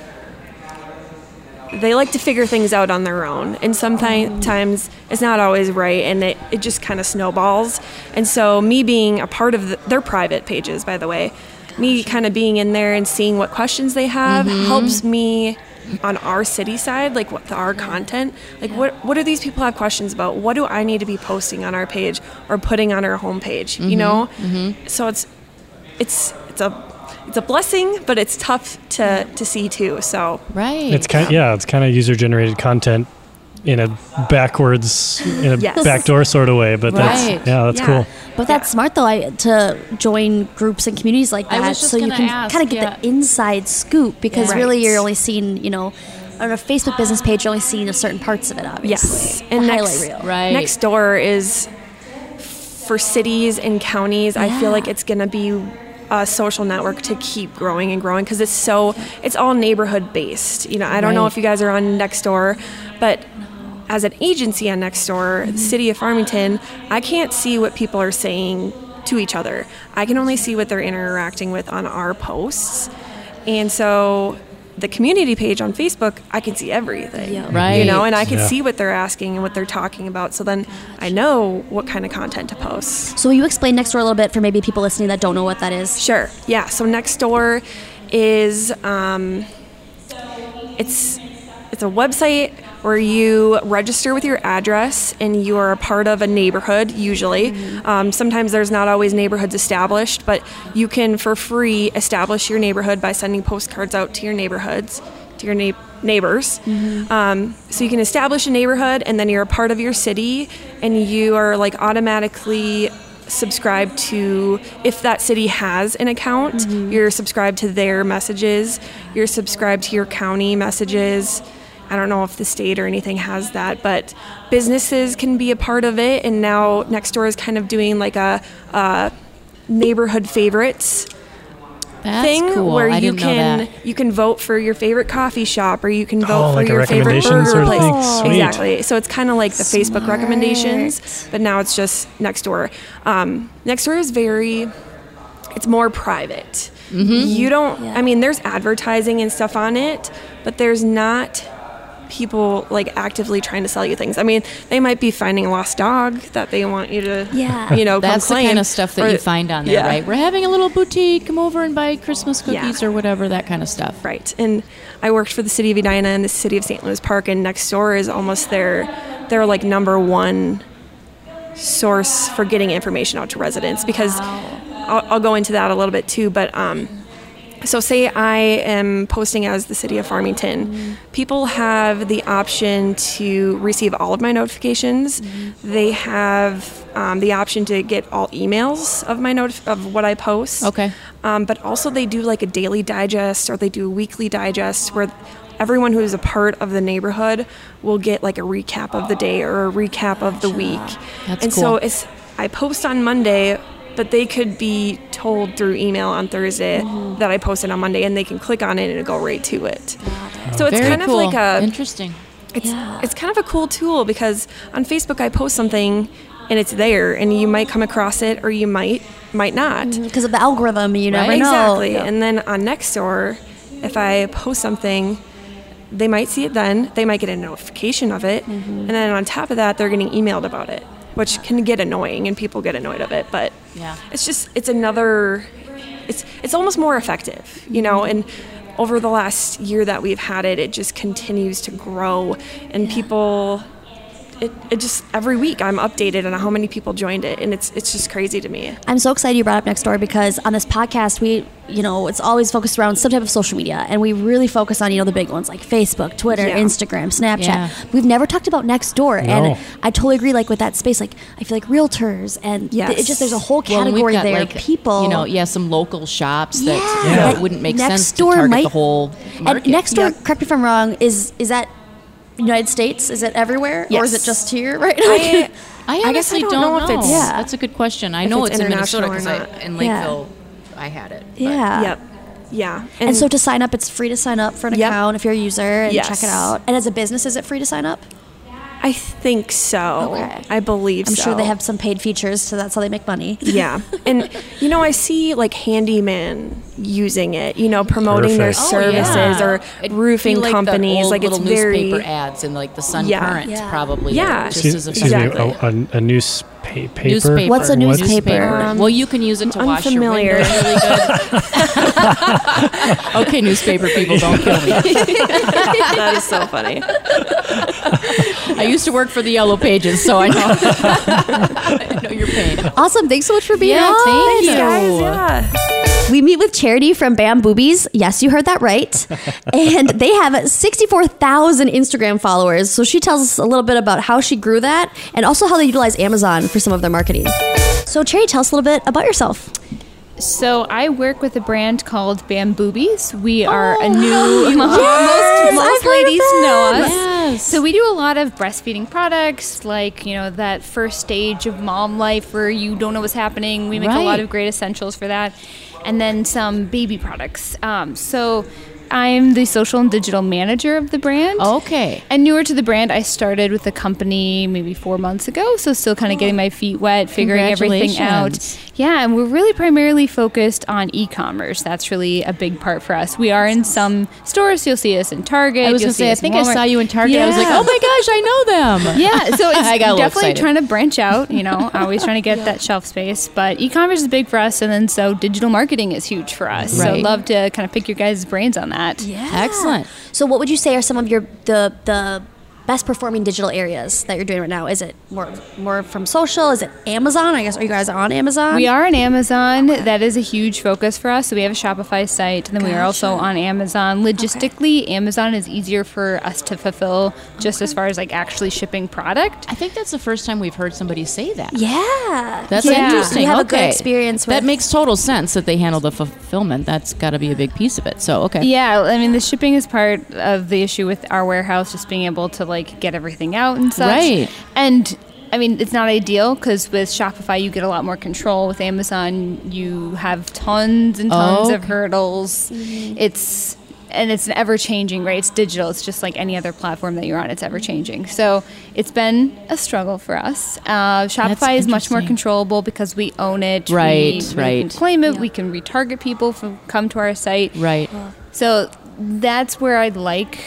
they like to figure things out on their own. And sometimes it's not always right and it, it just kind of snowballs. And so me being a part of the, their private pages by the way me kind of being in there and seeing what questions they have mm-hmm. helps me on our city side like what our content. Like what what do these people have questions about? What do i need to be posting on our page or putting on our homepage you mm-hmm. know? Mm-hmm. So it's it's it's a it's a blessing but it's tough to to see too so right. It's kind yeah, it's kind of user generated content in a backwards in a Yes. backdoor sort of way, but Right. that's yeah, that's Yeah. cool. But that's smart though, I, to join groups and communities like I that, was just so you can kind of get yeah. the inside scoop. Because Yeah. really, you're only seeing, you know, on a Facebook business page, you're only seeing certain parts of it. Obviously, Yes, the and highlight next, reel. Right. Nextdoor is for cities and counties. I feel like it's going to be a social network to keep growing and growing because it's so it's all neighborhood based. You know, I don't know if you guys are on Nextdoor, but as an agency on Nextdoor, the mm-hmm. city of Farmington, I can't see what people are saying to each other. I can only see what they're interacting with on our posts. And so the community page on Facebook, I can see everything. Yeah. Right. You know, and I can Yeah. see what they're asking and what they're talking about. So then I know what kind of content to post. So will you explain Nextdoor a little bit for maybe people listening that don't know what that is? Sure. Yeah. So Nextdoor is um, it's it's a website where you register with your address and you are a part of a neighborhood. Usually, um, sometimes there's not always neighborhoods established, but you can for free establish your neighborhood by sending postcards out to your neighborhoods, to your neigh- neighbors. Um, so you can establish a neighborhood, and then you're a part of your city, and you are like automatically subscribe to if that city has an account you're subscribed to their messages you're subscribed to your county messages i don't know if the state or anything has that but businesses can be a part of it and now nextdoor is kind of doing like a, a neighborhood favorites That's thing cool. where I you didn't know can that. you can vote for your favorite coffee shop or you can vote Oh, for like a your favorite recommendation burger sort of place. thing? Sweet. Exactly. So it's kind of like the Facebook recommendations, but now it's just Nextdoor. Um, Nextdoor is very it's more private. You don't Yeah. I mean there's advertising and stuff on it, but there's not people like actively trying to sell you things. I mean, they might be finding a lost dog that they want you to Yeah. you know, That's come the kind of stuff that Or- you find on there, Yeah. right? We're having a little boutique. Come over and buy Christmas Yeah. cookies or whatever, that kind of stuff. Right. And I worked for the city of Edina and the city of St. Louis Park, and Nextdoor is almost their their like number one source for getting information out to residents because I'll, I'll go into that a little bit too. But um, so say I am posting as the city of Farmington, people have the option to receive all of my notifications. They have um, the option to get all emails of my notif- of what I post. Okay. Um, but also they do like a daily digest or they do a weekly digest where everyone who is a part of the neighborhood will get like a recap of the day or a recap of the week. That's and cool. so it's I post on Monday, but they could be told through email on Thursday Mm-hmm. that I posted on Monday, and they can click on it and it'll go right to it. So it's Very kind cool. of like a Interesting. it's it's kind of a cool tool because on Facebook I post something and it's there, and you might come across it or you might might not. Because of the algorithm, you never Right. know. Exactly. Yeah. And then on Nextdoor, if I post something, they might see it then. They might get a notification of it, and then on top of that, they're getting emailed about it, which can get annoying, and people get annoyed of it. But Yeah. it's just it's another. It's it's almost more effective, you know, and. Over the last year that we've had it, it just continues to grow, and people it, it just every week I'm updated on how many people joined it, and it's it's just crazy to me. I'm so excited you brought up Nextdoor because on this podcast, we, you know, it's always focused around some type of social media, and we really focus on, you know, the big ones like Facebook, Twitter, Yeah. Instagram, Snapchat. Yeah. We've never talked about Nextdoor, No. and I totally agree. Like with that space, like I feel like realtors, and th- it just there's a whole Well, category got, there. like, people, You know, yeah, some local shops that Yeah. you know, it wouldn't make sense to Nextdoor target might- the whole market. And Nextdoor, Yep. correct me if I'm wrong, is is that United States? Is it everywhere, or is it just here? Right? I, I I guess I honestly don't don't, know know. if it's- Yeah. That's a good question. I if know it's it's, in Minnesota because not. in Yeah. Lakeville, I had it. but- yeah. Yep. Yeah. And, so to sign up, it's free to sign up for an Yep. account if you're a user and Yes. check it out. And as a business, is it free to sign up? I think so. Okay. I believe I'm so. sure they have some paid features, so that's how they make money. Yeah. And, you know, I see like handyman using it, you know, promoting their Perfect. Oh, services yeah. or It'd roofing be like the companies. old like it's little very. newspaper ads and like the Sun Yeah. Current Yeah. probably. Yeah. just Excuse, as a excuse Exactly. me, a, a, a newspaper. newspaper. What's a What's- newspaper? Um, well, you can use it to I'm wash familiar. your windows really good. okay, newspaper people, don't kill me. that is so funny. I used to work for the Yellow Pages, so I know. I know your pain. Awesome. Thanks so much for being Yeah, on. thank you. Guys, yeah. We meet with Charity from Bamboobies. Yes, you heard that right. and they have 64,000 Instagram followers. So she tells us a little bit about how she grew that and also how they utilize Amazon for some of their marketing. So, Charity, tell us a little bit about yourself. So I work with a brand called Bamboobies. We are a new Yes, most, I've most ladies know us. Yes. So we do a lot of breastfeeding products, like you know that first stage of mom life where you don't know what's happening. We make a lot of great essentials for that, and then some baby products. Um, so I'm the social and digital manager of the brand. Okay. And newer to the brand, I started with the company maybe four months ago, so still kind of getting my feet wet, figuring everything out. Yeah, and we're really primarily focused on e-commerce. That's really a big part for us. We are in some stores. You'll see us in Target. I was you'll going to see say, I think I saw you in Target. I was like, oh my gosh, I know them. Yeah, so it's definitely trying to branch out, you know, always trying to get that shelf space. But e-commerce is big for us, and then so digital marketing is huge for us. So Right. love to kind of pick your guys' brains on that. Excellent. So, what would you say are some of your the the best performing digital areas that you're doing right now? Is it more more from social? Is it Amazon? I guess are you guys on Amazon? We are on Amazon. That is a huge focus for us. So we have a Shopify site, and then we are also on Amazon. Logistically, Amazon is easier for us to fulfill just as far as like actually shipping product. I think that's the first time we've heard somebody say that. Yeah, That's Yeah. interesting. You have okay. a good experience. With That makes total sense that they handle the fulfillment. That's got to be a big piece of it. So, okay. Yeah, I mean the shipping is part of the issue with our warehouse, just being able to like get everything out and such. Right. And I mean it's not ideal because with Shopify you get a lot more control. With Amazon you have tons and tons of Okay. hurdles. It's and it's ever changing, right? It's digital. It's just like any other platform that you're on. It's ever changing. So it's been a struggle for us. Uh, Shopify is much more controllable because we own it. We- Right, we can claim it. We can retarget people from come to our site. Right. So that's where I'd like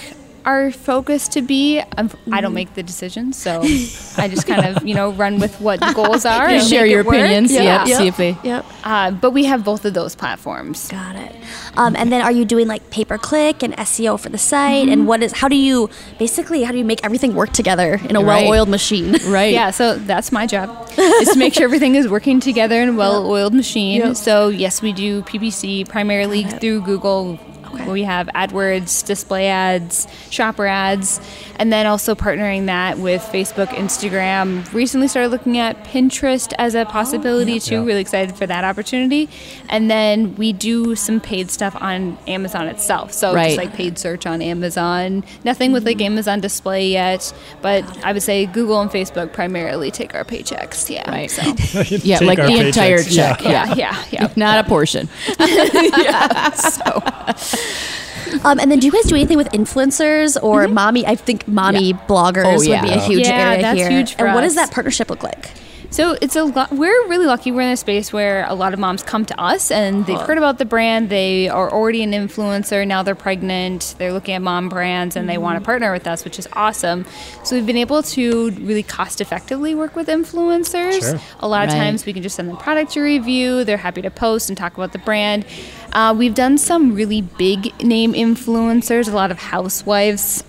our focus to be. I'm, I don't make the decisions, so I just kind of you know run with what the goals are. You and share your it work. opinions. Yeah. Yep. See if they. Yep. Uh, but we have both of those platforms. Got it. Um, and then are you doing like pay per click and SEO for the site? Mm-hmm. And what is how do you basically how do you make everything work together in a Right. well oiled machine? Right. Yeah, so that's my job is to make sure everything is working together in a well-oiled machine. Yep. So yes, we do PPC primarily through Google. We have AdWords, display ads, shopper ads, and then also partnering that with Facebook, Instagram. Recently started looking at Pinterest as a possibility too. Yeah. Really excited for that opportunity. And then we do some paid stuff on Amazon itself. So Right. just like paid search on Amazon. Nothing with like mm-hmm. Amazon display yet, but I would say Google and Facebook primarily take our paychecks. Yeah. Right. So. Yeah, like our the entire check. Yeah. Yeah. yeah, yeah. Not a portion. Um, and then do you guys do anything with influencers or mommy? I think mommy bloggers Oh, would be a huge Yeah, area that's here. huge for and what does that partnership look like? So it's a lot. We're really lucky. We're in a space where a lot of moms come to us and they've heard about the brand. They are already an influencer. Now they're pregnant. They're looking at mom brands and they want to partner with us, which is awesome. So we've been able to really cost effectively work with influencers. Sure. A lot of Right. times we can just send them product to review. They're happy to post and talk about the brand. Uh, we've done some really big name influencers. A lot of housewives.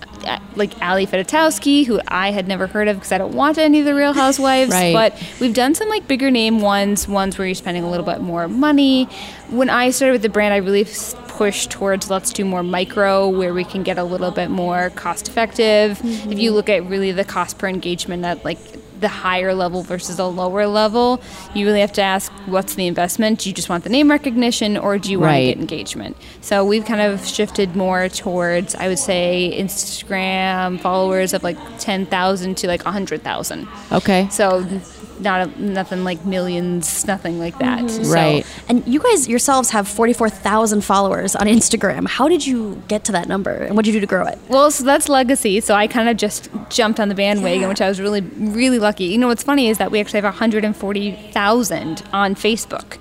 Like Ali Fedotowsky, who I had never heard of because I don't watch any of the Real Housewives, Right. but we've done some like bigger name ones, ones where you're spending a little bit more money. When I started with the brand, I really pushed towards let's do more micro, where we can get a little bit more cost effective. If you look at really the cost per engagement at like the higher level versus a lower level, you really have to ask what's the investment? Do you just want the name recognition or do you want to get engagement? So we've kind of shifted more towards, I would say, Instagram followers of like 10,000 to like 100,000. Okay. So not a, nothing like millions, nothing like that. Mm-hmm. So- Right. And you guys yourselves have 44,000 followers on Instagram. How did you get to that number and what did you do to grow it? Well, so that's legacy. So I kind of just jumped on the bandwagon, which I was really, really lucky. You know, what's funny is that we actually have 140,000 on Facebook.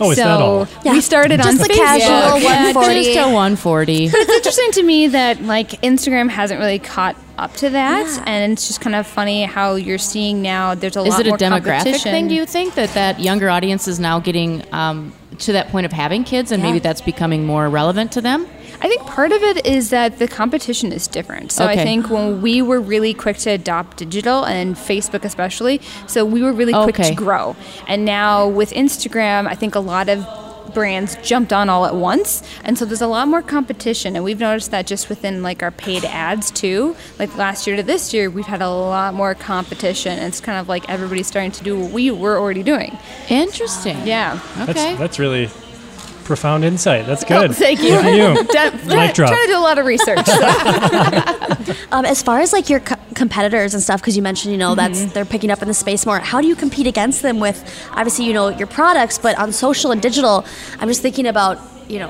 Oh, is so that all? we started Just on the Facebook. casual Yeah, 140. Just a 140. But it's interesting to me that like Instagram hasn't really caught up to that, and it's just kind of funny how you're seeing now. There's a Is lot it a more demographic thing? Do you think that that younger audience is now getting um, to that point of having kids, and maybe that's becoming more relevant to them? I think part of it is that the competition is different. So I think when we were really quick to adopt digital and Facebook especially, so we were really quick Okay. to grow. And now with Instagram, I think a lot of brands jumped on all at once and so there's a lot more competition and we've noticed that just within like our paid ads too like last year to this year we've had a lot more competition it's kind of like everybody's starting to do what we were already doing Interesting. yeah Okay. That's, that's really profound insight. That's good. Oh, thank you. Good you. De- Mic drop. trying to do a lot of research so. Um, as far as like your co- competitors and stuff, because you mentioned, you know, that's they're picking up in the space more. How do you compete against them with, obviously, you know, your products, but on social and digital? I'm just thinking about, you know,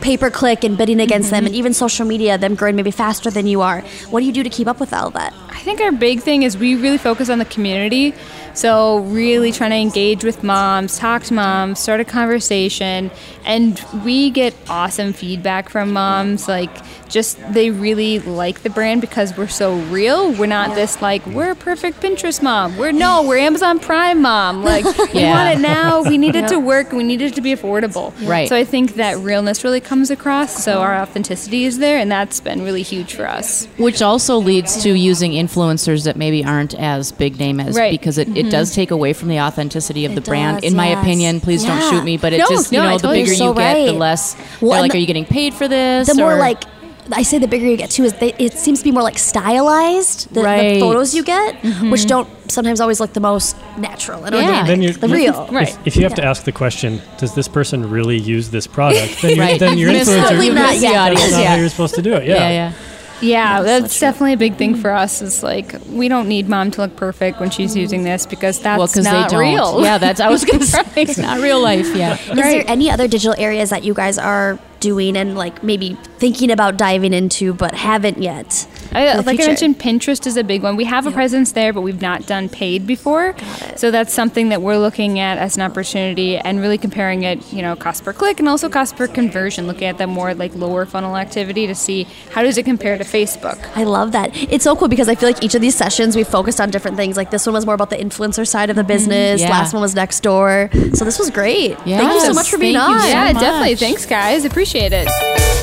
pay per click and bidding against them, and mm-hmm. even social media, them growing maybe faster than you are. What do you do to keep up with all that? I think our big thing is we really focus on the community. So, really trying to engage with moms, talk to moms, start a conversation. And we get awesome feedback from moms. Like, just they really like the brand because we're so real. We're not this, like, we're a perfect Pinterest mom. We're no, we're Amazon Prime mom. Like, we want it now. We need it to work. We need it to be affordable. Right. So, I think that realness really comes across. So, our authenticity is there. And that's been really huge for us. Which also leads to using influencers that maybe aren't as big name as Right. because it, it mm-hmm. does take away from the authenticity of the brand. does, In my opinion, please Yeah. don't shoot me, but it No, just you no, I know the totally- bigger You're so you get, the less. Well, like, the- are you getting paid for this? The more like, I say the bigger you get too, is they, it seems to be more like stylized. The, the photos you get, mm-hmm. which don't sometimes always look the most natural and Yeah. organic, Then you- the real. Right. If, if you have to ask the question, does this person really use this product? Then, you're, Right. then your Miss- influencer Probably not miss the yet. audience. that's not yeah. how you're supposed to do it. Yeah. yeah, yeah. Yeah, That's that's so true. definitely a big thing for us. Is like we don't need mom to look perfect when she's using this because that's Well, because they not don't. real. Yeah, that's. I was gonna say it's not real life. Yeah. Is there any other digital areas that you guys are doing and like maybe thinking about diving into but haven't yet? I, like future? I mentioned, Pinterest is a big one. We have a presence there, but we've not done paid before. So that's something that we're looking at as an opportunity and really comparing it, you know, cost per click and also cost per conversion. Looking at the more like lower funnel activity to see how does it compare to Facebook. I love that. It's so cool because I feel like each of these sessions we focused on different things. Like this one was more about the influencer side of the mm-hmm. business. Yeah. Last one was Nextdoor. So this was great. Thank you so much for being thank you on. so yeah, much. definitely. Thanks, guys. Appreciate it.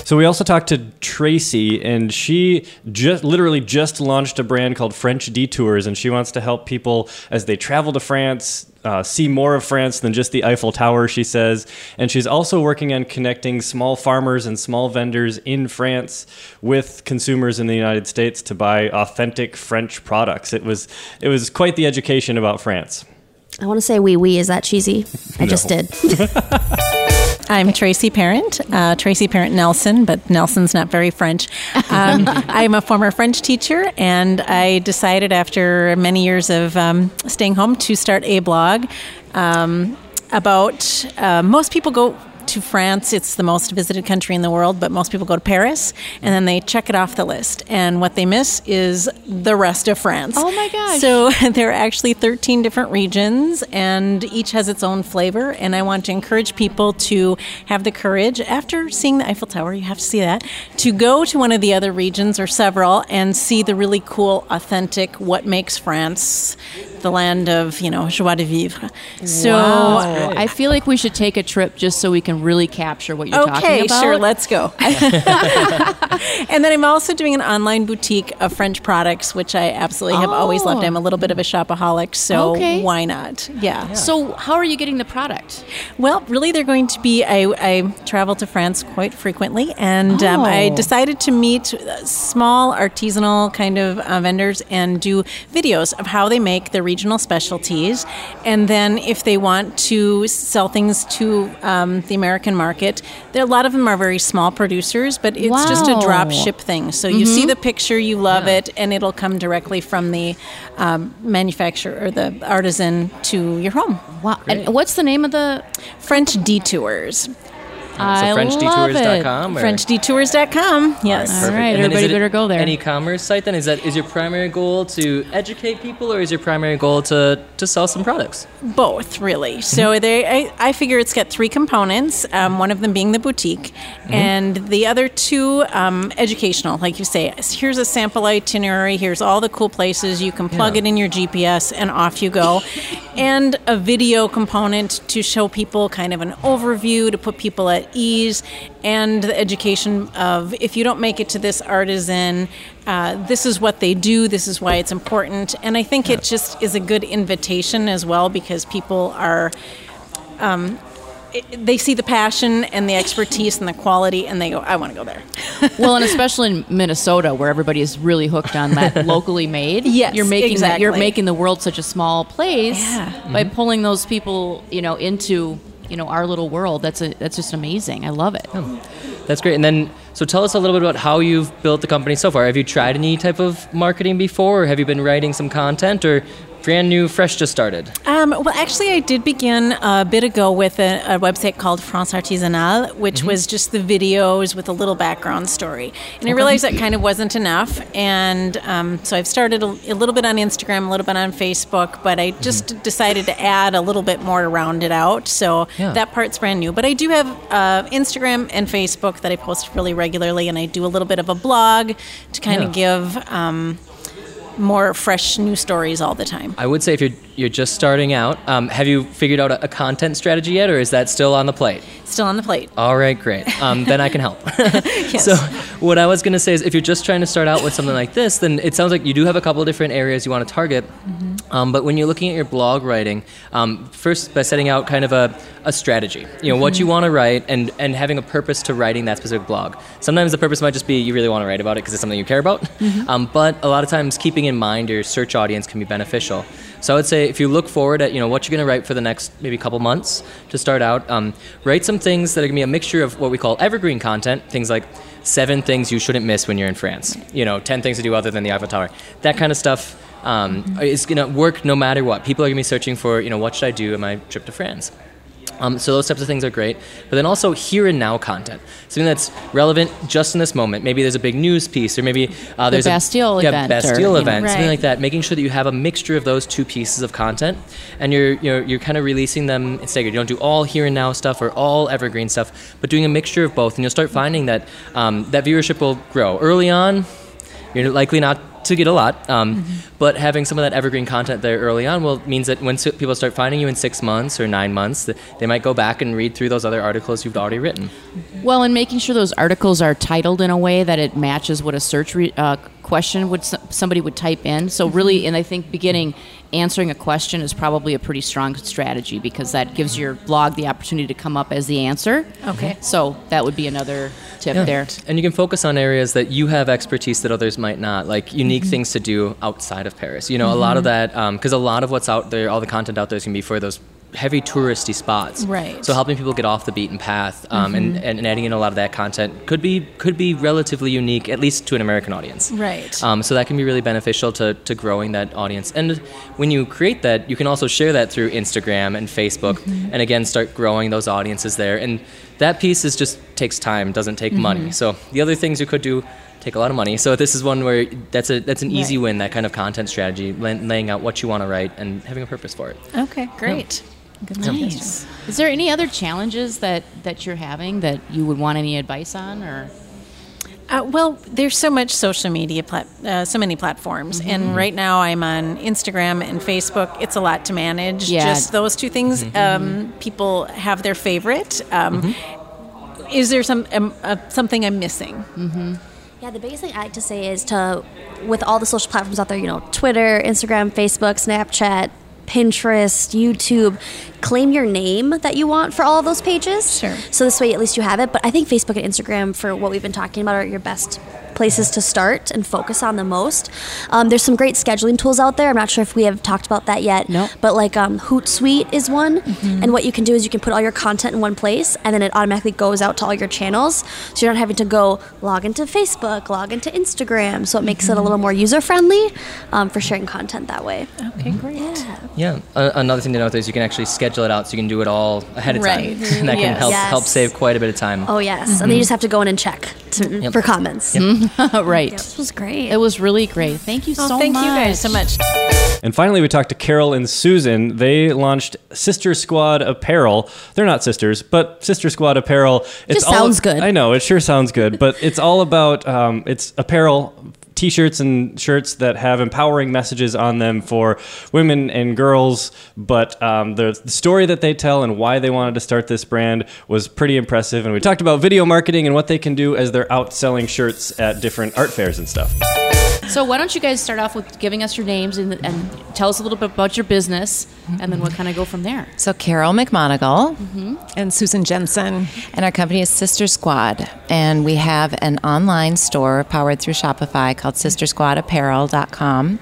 So we also talked to Tracy, and she just just literally just launched a brand called French Detours, and she wants to help people as they travel to France. Uh, see more of France than just the Eiffel Tower, she says. And she's also working on connecting small farmers and small vendors in France with consumers in the United States to buy authentic French products. It was it was quite the education about France. I want to say wee wee. Is that cheesy? I just did. I'm Tracy Parent, uh, Tracy Parent Nelson, but Nelson's not very French. Um, I'm a former French teacher, and I decided after many years of um, staying home to start a blog um, about uh, most people go to France. It's the most visited country in the world, but most people go to Paris and then they check it off the list. And what they miss is the rest of France. Oh my gosh. So there are actually 13 different regions and each has its own flavor. And I want to encourage people to have the courage, after seeing the Eiffel Tower, you have to see that, to go to one of the other regions or several and see the really cool, authentic, what makes France the land of, you know, joie de vivre. So Wow. I feel like we should take a trip just so we can really capture what you're talking about. Okay, sure, let's go. and then I'm also doing an online boutique of French products, which I absolutely have always loved. Oh. I'm a little bit of a shopaholic, so Okay. why not? Yeah. So, how are you getting the product? Well, really, they're going to be. I, I travel to France quite frequently, and um, I Oh. decided to meet uh, small artisanal kind of uh, vendors and do videos of how they make their regional specialties. And then, if they want to sell things to um, the American market, there a lot of them are very small producers, but it's just a drop ship thing. So you see the picture, you love it, and it'll come directly from the um, manufacturer or the artisan to your home. Wow. And what's the name of the French Detours? I love it. FrenchDetours.com or- FrenchDetours.com. Yes. Perfect. And then is it An e-commerce site then is that is your primary goal to educate people or is your primary goal to to sell some products? Both, really. So they, I, I figure it's got three components. Um, one of them being the boutique, and the other two um, educational. Like you say, here's a sample itinerary. Here's all the cool places you can plug Yeah. it in your GPS, and off you go. and a video component to show people kind of an overview to put people at ease, and the education of if you don't make it to this artisan. Uh, this is what they do. This is why it's important, and I think it just is a good invitation as well because people are um, it, they see the passion and the expertise and the quality, and they go, "I want to go there." well, and especially in Minnesota, where everybody is really hooked on that locally made. Yes, you're making that, you're making the world such a small place Yeah. by Mm-hmm. pulling those people, you know, into you know our little world. That's a that's just amazing. I love it. Oh, that's great. And then so tell us a little bit about how you've built the company so far. Have you tried any type of marketing before or have you been writing some content or brand new fresh just started? Um, well, actually, I did begin a bit ago with a, a website called France Artisanale, which was just the videos with a little background story. And I realized that kind of wasn't enough. And um, so I've started a, a little bit on Instagram, a little bit on Facebook, but I just decided to add a little bit more to round it out. So Yeah. that part's brand new. But I do have uh, Instagram and Facebook that I post really regularly, and I do a little bit of a blog to kind of give. Um, more fresh new stories all the time. I would say if you're you're just starting out, um, have you figured out a, a content strategy yet or is that still on the plate? Still on the plate. All right, great. Um, then I can help. So, what I was going to say is, if you're just trying to start out with something like this, then it sounds like you do have a couple of different areas you want to target. Um, but when you're looking at your blog writing, um, first by setting out kind of a, a strategy, you know, what you want to write and, and having a purpose to writing that specific blog. Sometimes the purpose might just be you really want to write about it because it's something you care about. Mhm. Um, but a lot of times keeping in mind your search audience can be beneficial. So I would say if you look forward at you know what you're going to write for the next maybe couple months to start out, um, write some things that are going to be a mixture of what we call evergreen content, things like seven things you shouldn't miss when you're in France. You know, ten things to do other than the Eiffel Tower. That kind of stuff um, is going to work no matter what. People are going to be searching for you know what should I do on my trip to France. Um, so those types of things are great, but then also here and now content, something that's relevant just in this moment. Maybe there's a big news piece, or maybe uh, The there's Bastille a yeah, event or, Bastille know. event, something Right. like that. Making sure that you have a mixture of those two pieces of content, and you're you're, you're kind of releasing them in staggered. You don't do all here and now stuff or all evergreen stuff, but doing a mixture of both, and you'll start finding that um, that viewership will grow early on. You're likely not to get a lot. Um, But having some of that evergreen content there early on will means that when people start finding you in six months or nine months, they might go back and read through those other articles you've already written. Well, and making sure those articles are titled in a way that it matches what a search re- uh, question would s- somebody would type in. So really, and I think beginning answering a question is probably a pretty strong strategy because that gives your blog the opportunity to come up as the answer. Okay. Mm-hmm. So that would be another tip Yeah. there. And you can focus on areas that you have expertise that others might not, like unique mm-hmm. things to do outside of Paris. You know, a mm-hmm. lot of that, um, because a lot of what's out there, all the content out there is going to be for those heavy touristy spots. Right. So helping people get off the beaten path um, and, Mhm. and adding in a lot of that content could be could be relatively unique, at least to an American audience. Right. Um, so that can be really beneficial to, to growing that audience. And when you create that, you can also share that through Instagram and Facebook, Mm-hmm. and again start growing those audiences there. And that piece is just takes time, doesn't take money. Mhm. So the other things you could do take a lot of money. So this is one where that's a that's an easy Right. win. That kind of content strategy, laying out what you want to write and having a purpose for it. Okay, great. Good Nice. Is there any other challenges that, that you're having that you would want any advice on, or? Uh, well, there's so much social media, plat- uh, so many platforms, Mhm. and right now I'm on Instagram and Facebook. It's a lot to manage. Yeah. Just those two things. Um, people have their favorite. Um, Is there some um, uh, something I'm missing? Mm-hmm. Yeah, the biggest thing I like to say is to, with all the social platforms out there, you know, Twitter, Instagram, Facebook, Snapchat, Pinterest, YouTube, claim your name that you want for all of those pages. Sure. So this way, at least you have it. But I think Facebook and Instagram, for what we've been talking about, are your best places to start and focus on the most. Um, there's some great scheduling tools out there. I'm not sure if we have talked about that yet. No. But like um, Hootsuite is one, and what you can do is you can put all your content in one place, and then it automatically goes out to all your channels. So you're not having to go log into Facebook, log into Instagram. So it makes it a little more user friendly um, for sharing content that way. Okay, great. Yeah. Yeah. A- another thing to note is you can actually schedule it out, so you can do it all ahead of Right. time, and that can help Yes. help save quite a bit of time. Oh yes, and then you just have to go in and check to, Yep. for comments. right. This was great. It was really great. Thank you Oh, so thank much. you guys so much. And finally, we talked to Carol and Susan. They launched Sister Squad Apparel. They're not sisters, but Sister Squad Apparel. It sounds good. I know it sure sounds good, but it's all about um, it's apparel. T-shirts and shirts that have empowering messages on them for women and girls, but um, the, the story that they tell and why they wanted to start this brand was pretty impressive. And we talked about video marketing and what they can do as they're out selling shirts at different art fairs and stuff. So why don't you guys start off with giving us your names and, and tell us a little bit about your business, and then we'll kind of go from there. So Carol McMonagle mm-hmm. and Susan Jensen. and our company is Sister Squad, and we have an online store powered through Shopify called SisterSquadApparel.com,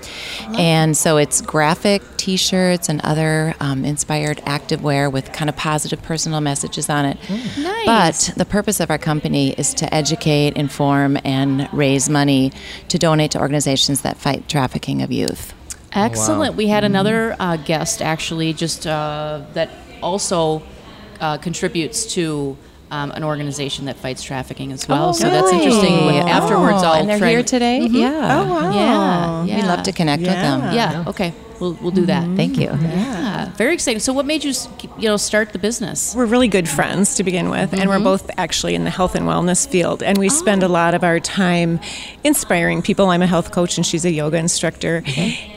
and so it's graphic T-shirts and other um, inspired activewear with kind of positive personal messages on it. Nice. But the purpose of our company is to educate, inform, and raise money to donate to organizations that fight trafficking of youth. Excellent. We had another uh, guest actually, just uh, that also uh, contributes to. Um, an organization that fights trafficking as well, Oh, so that's interesting. When afterwards, Oh, I'll and they're try here and- today? Mhm. Yeah. Oh, wow. yeah, We'd love to connect with them. Yeah. Okay. We'll we'll do that. Thank you. Yeah. Very exciting. So, what made you, you know, start the business? We're really good friends to begin with, and we're Mhm. both actually in the health and wellness field. And we spend a lot of our time inspiring people. I'm a health coach, and she's a yoga instructor.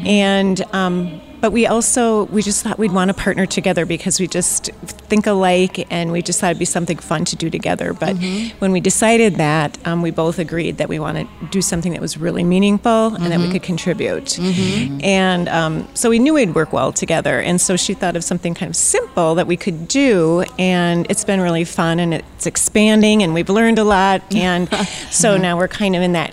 And um, but we also we just thought we'd want to partner together because we just think alike, and we just thought it'd be something fun to do together. But when we decided that, um, we both agreed that we want to do something that was really meaningful and that we Mhm. could contribute. And um, so we knew we'd work well together. And so she thought of something kind of simple that we could do. And it's been really fun and it's expanding and we've learned a lot. And so now we're kind of in that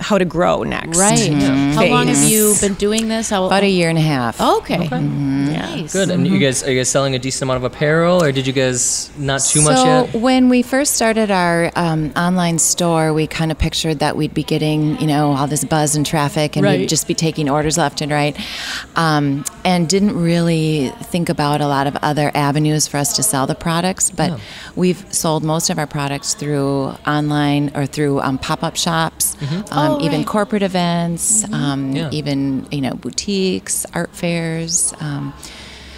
how to grow next. Right. How long have you been doing this? How, About a year and a half. Okay. Nice. Good. And you guys are you guys selling a decent amount of apparel, or did you guys not too much yet? so yet? when we first started our um, online store, we kind of pictured that we'd be getting, you know, all this buzz and traffic, and Right. we'd just be taking orders left and right, um, and didn't really think about a lot of other avenues for us to sell the products. But Oh. we've sold most of our products through online or through um, pop-up shops, um, Oh, even right. corporate events, um, Yeah. even you know boutiques, art fairs. Um,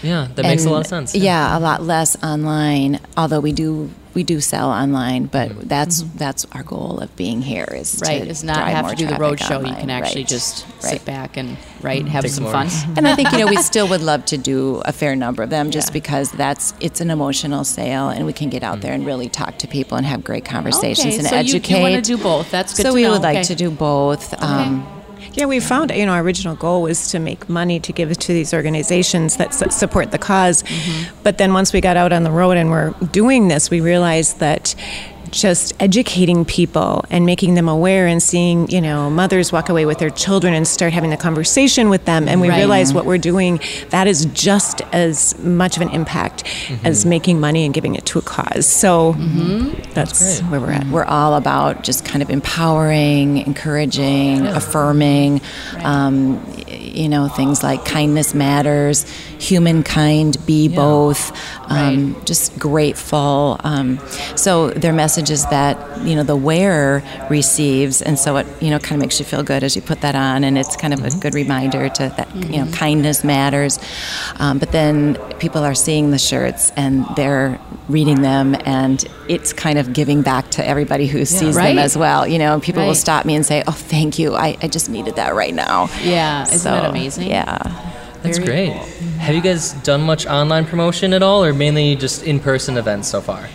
Yeah, that makes a lot of sense. Yeah. a lot less online. Although we do we do sell online, but that's that's our goal of being here is Mm-hmm. Right, to is not drive have to do the road show. You can actually Right. just Right. sit back and write, have Take some some fun. And I think you know we still would love to do a fair number of them, just because that's it's an emotional sale, and we can get out there and really talk to people and have great conversations Okay, and so you- you educate. wanna do both. That's good So to we know. would like Okay. to do both. Um, Yeah, we found, you know, our original goal was to make money to give to these organizations that su- support the because mm-hmm. But then once we got out on the road and we're doing this, we realized that just educating people and making them aware and seeing, you know, mothers walk away with their children and start having the conversation with them. And we Right. realize what we're doing, that is just as much of an impact mm-hmm. as making money and giving it to a cause. So mm-hmm. that's, where we're at. Mm-hmm. We're all about just kind of empowering, encouraging, affirming, um, you know, things like kindness matters, humankind, be both, um, just grateful. Um, so they're messages that, you know, the wearer receives. And so it, you know, kind of makes you feel good as you put that on. And it's kind of a good reminder to that, you know, kindness matters. Um, but then people are seeing the shirts and they're reading them and it's kind of giving back to everybody who sees Right. them as well. You know, people will stop me and say, "Oh, thank you. I, I just needed that right now." Yeah, isn't that amazing? Yeah. That's Very great. Have you guys done much online promotion at all, or mainly just in-person events so far?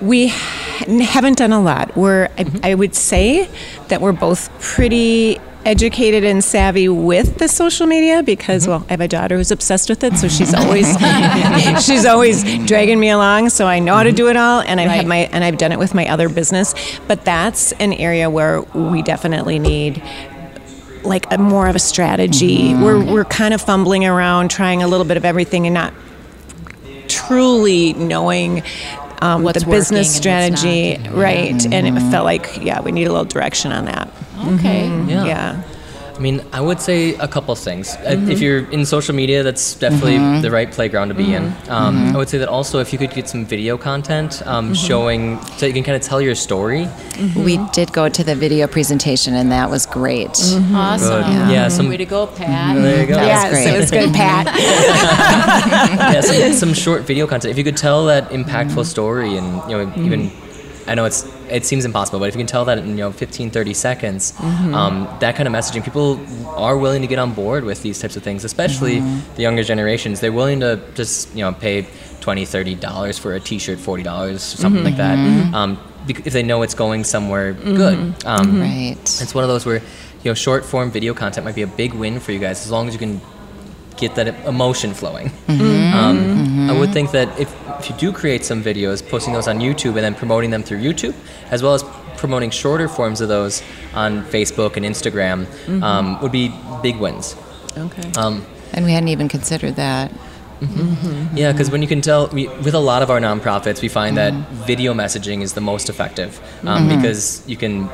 We haven't done a lot. We're, I, mm-hmm. I would say that we're both pretty educated and savvy with the social media because, mm-hmm. well, I have a daughter who's obsessed with it, so she's always she's always dragging me along. So I know how to mm-hmm. do it all, and I've had my and I've done it with my other business. But that's an area where we definitely need like a more of a strategy. We're we're kind of fumbling around, trying a little bit of everything, and not truly knowing um, What's the business working and what's strategy, not. right? And it felt like yeah, we need a little direction on that. Okay. Mhm. Yeah. yeah. I mean, I would say a couple things. Uh, If mm-hmm. you're in social media, that's definitely mm-hmm. the right playground to be in. Mm-hmm. Um, I would say that also if you could get some video content um, showing, so you can kind of tell your story. We did go to the video presentation, and that was great. Awesome. Good. Yeah, some- Way to go, Pat. There you go. That was Yes, great. it was good, Pat. yeah, some, some short video content. If you could tell that impactful story and you know even I know it's it seems impossible, but if you can tell that in you know 15, 30 seconds, um, that kind of messaging, people are willing to get on board with these types of things, especially the younger generations. They're willing to just you know pay 20 30 dollars for a T-shirt, forty dollars, something like that, um, if they know it's going somewhere good. Um, Right. It's one of those where you know short form video content might be a big win for you guys as long as you can get that emotion flowing. Um, I would think that if, if you do create some videos, posting those on YouTube and then promoting them through YouTube, as well as promoting shorter forms of those on Facebook and Instagram, um, would be big wins. Okay. Um, And we hadn't even considered that. yeah, because when you can tell, we, with a lot of our nonprofits, we find that video messaging is the most effective um, because you can.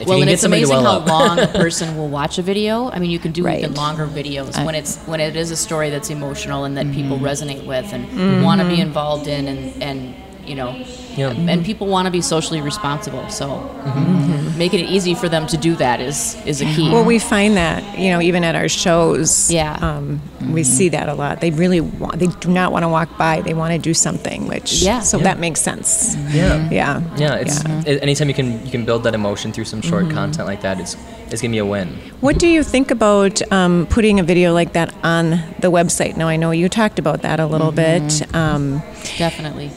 If well, and it's amazing how long a person will watch a video. I mean, you can do Right. even longer videos I- when it's when it is a story that's emotional and that people resonate with and want to be involved in, and and you know, Yeah. and people want to be socially responsible. So making it easy for them to do that is is a key. Well, we find that you know even at our shows, Yeah. um, we see that a lot. They really want, they do not want to walk by. They want to do something, which Yeah. so Yeah. that makes sense. Yeah. Yeah, Yeah, it's a- anytime you can you can build that emotion through some short content like that, it's it's gonna be a win. What do you think about um, putting a video like that on the website? Now I know you talked about that a little bit. Um, Definitely.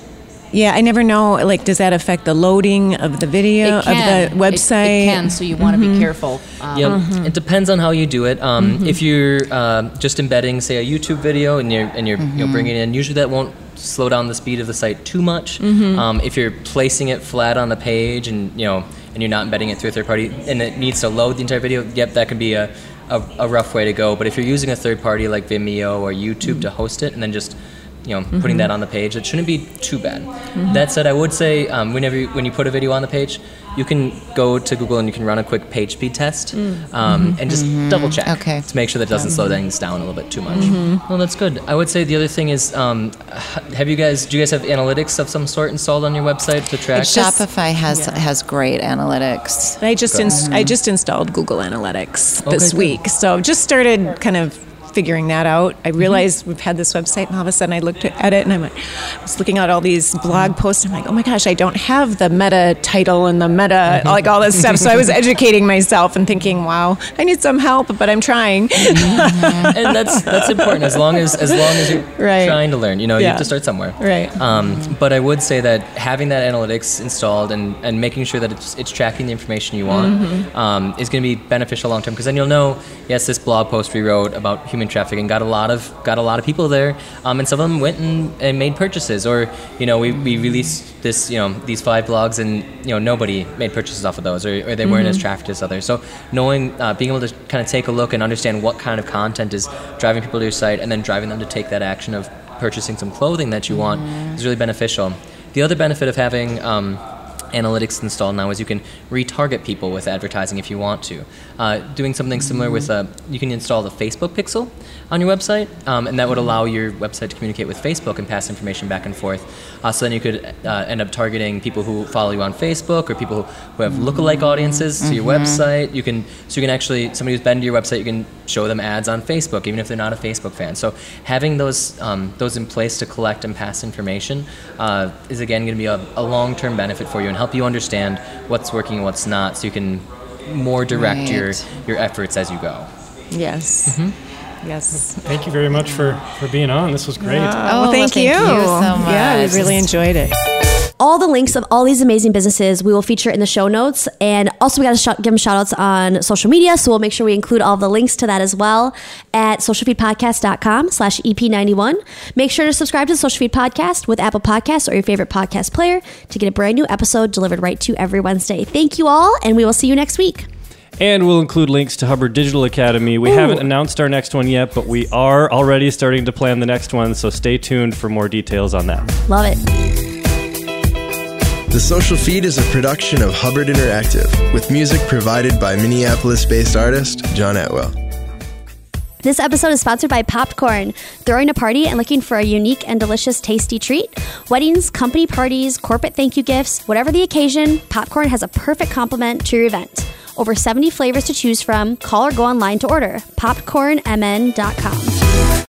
Yeah, I never know. Like, does that affect the loading of the video It can. of the website? It, can, so you want to be careful. Um, Yeah, it depends on how you do it. Um, If you're uh, just embedding, say, a YouTube video and you're and you're you know, bringing it in, usually that won't slow down the speed of the site too much. Um, if you're placing it flat on the page and you know and you're not embedding it through a third party and it needs to load the entire video, yep, that can be a, a, a rough way to go. But if you're using a third party like Vimeo or YouTube to host it and then just you know putting that mm-hmm. on the page, it shouldn't be too bad. Mm-hmm. That said, I would say um, whenever you, when you put a video on the page, you can go to Google and you can run a quick page speed test mm. um, and mm-hmm. just double check Okay. to make sure that it doesn't slow things down a little bit too much. Well, that's good. I would say the other thing is, um, have you guys? Do you guys have analytics of some sort installed on your website to track? Shopify has has great analytics. I just ins- I just installed Google Analytics this good. week, so just started kind of figuring that out. I mm-hmm. realized we've had this website, and all of a sudden I looked at it, and I went, I was looking at all these blog mm-hmm. posts. And I'm like, oh my gosh, I don't have the meta title and the meta, mm-hmm. like all this stuff. So I was educating myself and thinking, wow, I need some help, but I'm trying. and that's that's important as long as as long as you're Right. trying to learn. You know, you have to start somewhere. Right. Um, but I would say that having that analytics installed and, and making sure that it's, it's tracking the information you want um, is going to be beneficial long term because then you'll know yes this blog post we wrote about human trafficking got a lot of got a lot of people there um, and some of them went and, and made purchases or you know we, we released this you know these five blogs and you know nobody made purchases off of those or, or they weren't as Mhm. trafficked as others. So knowing uh, being able to kind of take a look and understand what kind of content is driving people to your site and then driving them to take that action of purchasing some clothing that you want is really beneficial. The other benefit of having um, analytics installed now is you can retarget people with advertising if you want to. Uh, doing something similar with uh, you can install the Facebook pixel on your website, um, and that would allow your website to communicate with Facebook and pass information back and forth. Uh, so then you could uh, end up targeting people who follow you on Facebook or people who, have lookalike audiences to your Mhm. website. You can so you can actually somebody who's been to your website, you can show them ads on Facebook even if they're not a Facebook fan. So having those um, those in place to collect and pass information uh, is again going to be a, a long term benefit for you and help you understand what's working and what's not, so you can more direct your Right. your efforts as you go. Yes. Yes. Thank you very much for, for being on. This was great. Oh, well, thank, you. You. so much. Yeah, we really enjoyed it. all the links of all these amazing businesses we will feature in the show notes and also we got to sh- give them shout outs on social media so we'll make sure we include all the links to that as well at socialfeedpodcast.com slash ep91 make sure to subscribe to the social feed podcast with apple podcasts or your favorite podcast player to get a brand new episode delivered right to you every wednesday thank you all and we will see you next week And we'll include links to Hubbard Digital Academy. We Ooh. haven't announced our next one yet, but we are already starting to plan the next one, so stay tuned for more details on that. love it The Social Feed is a production of Hubbard Interactive, with music provided by Minneapolis based artist John Atwell. This episode is sponsored by Popcorn. Throwing a party and looking for a unique and delicious tasty treat? Weddings, company parties, corporate thank you gifts, whatever the occasion, Popcorn has a perfect complement to your event. Over 70 flavors to choose from. Call or go online to order. Popcornmn.com.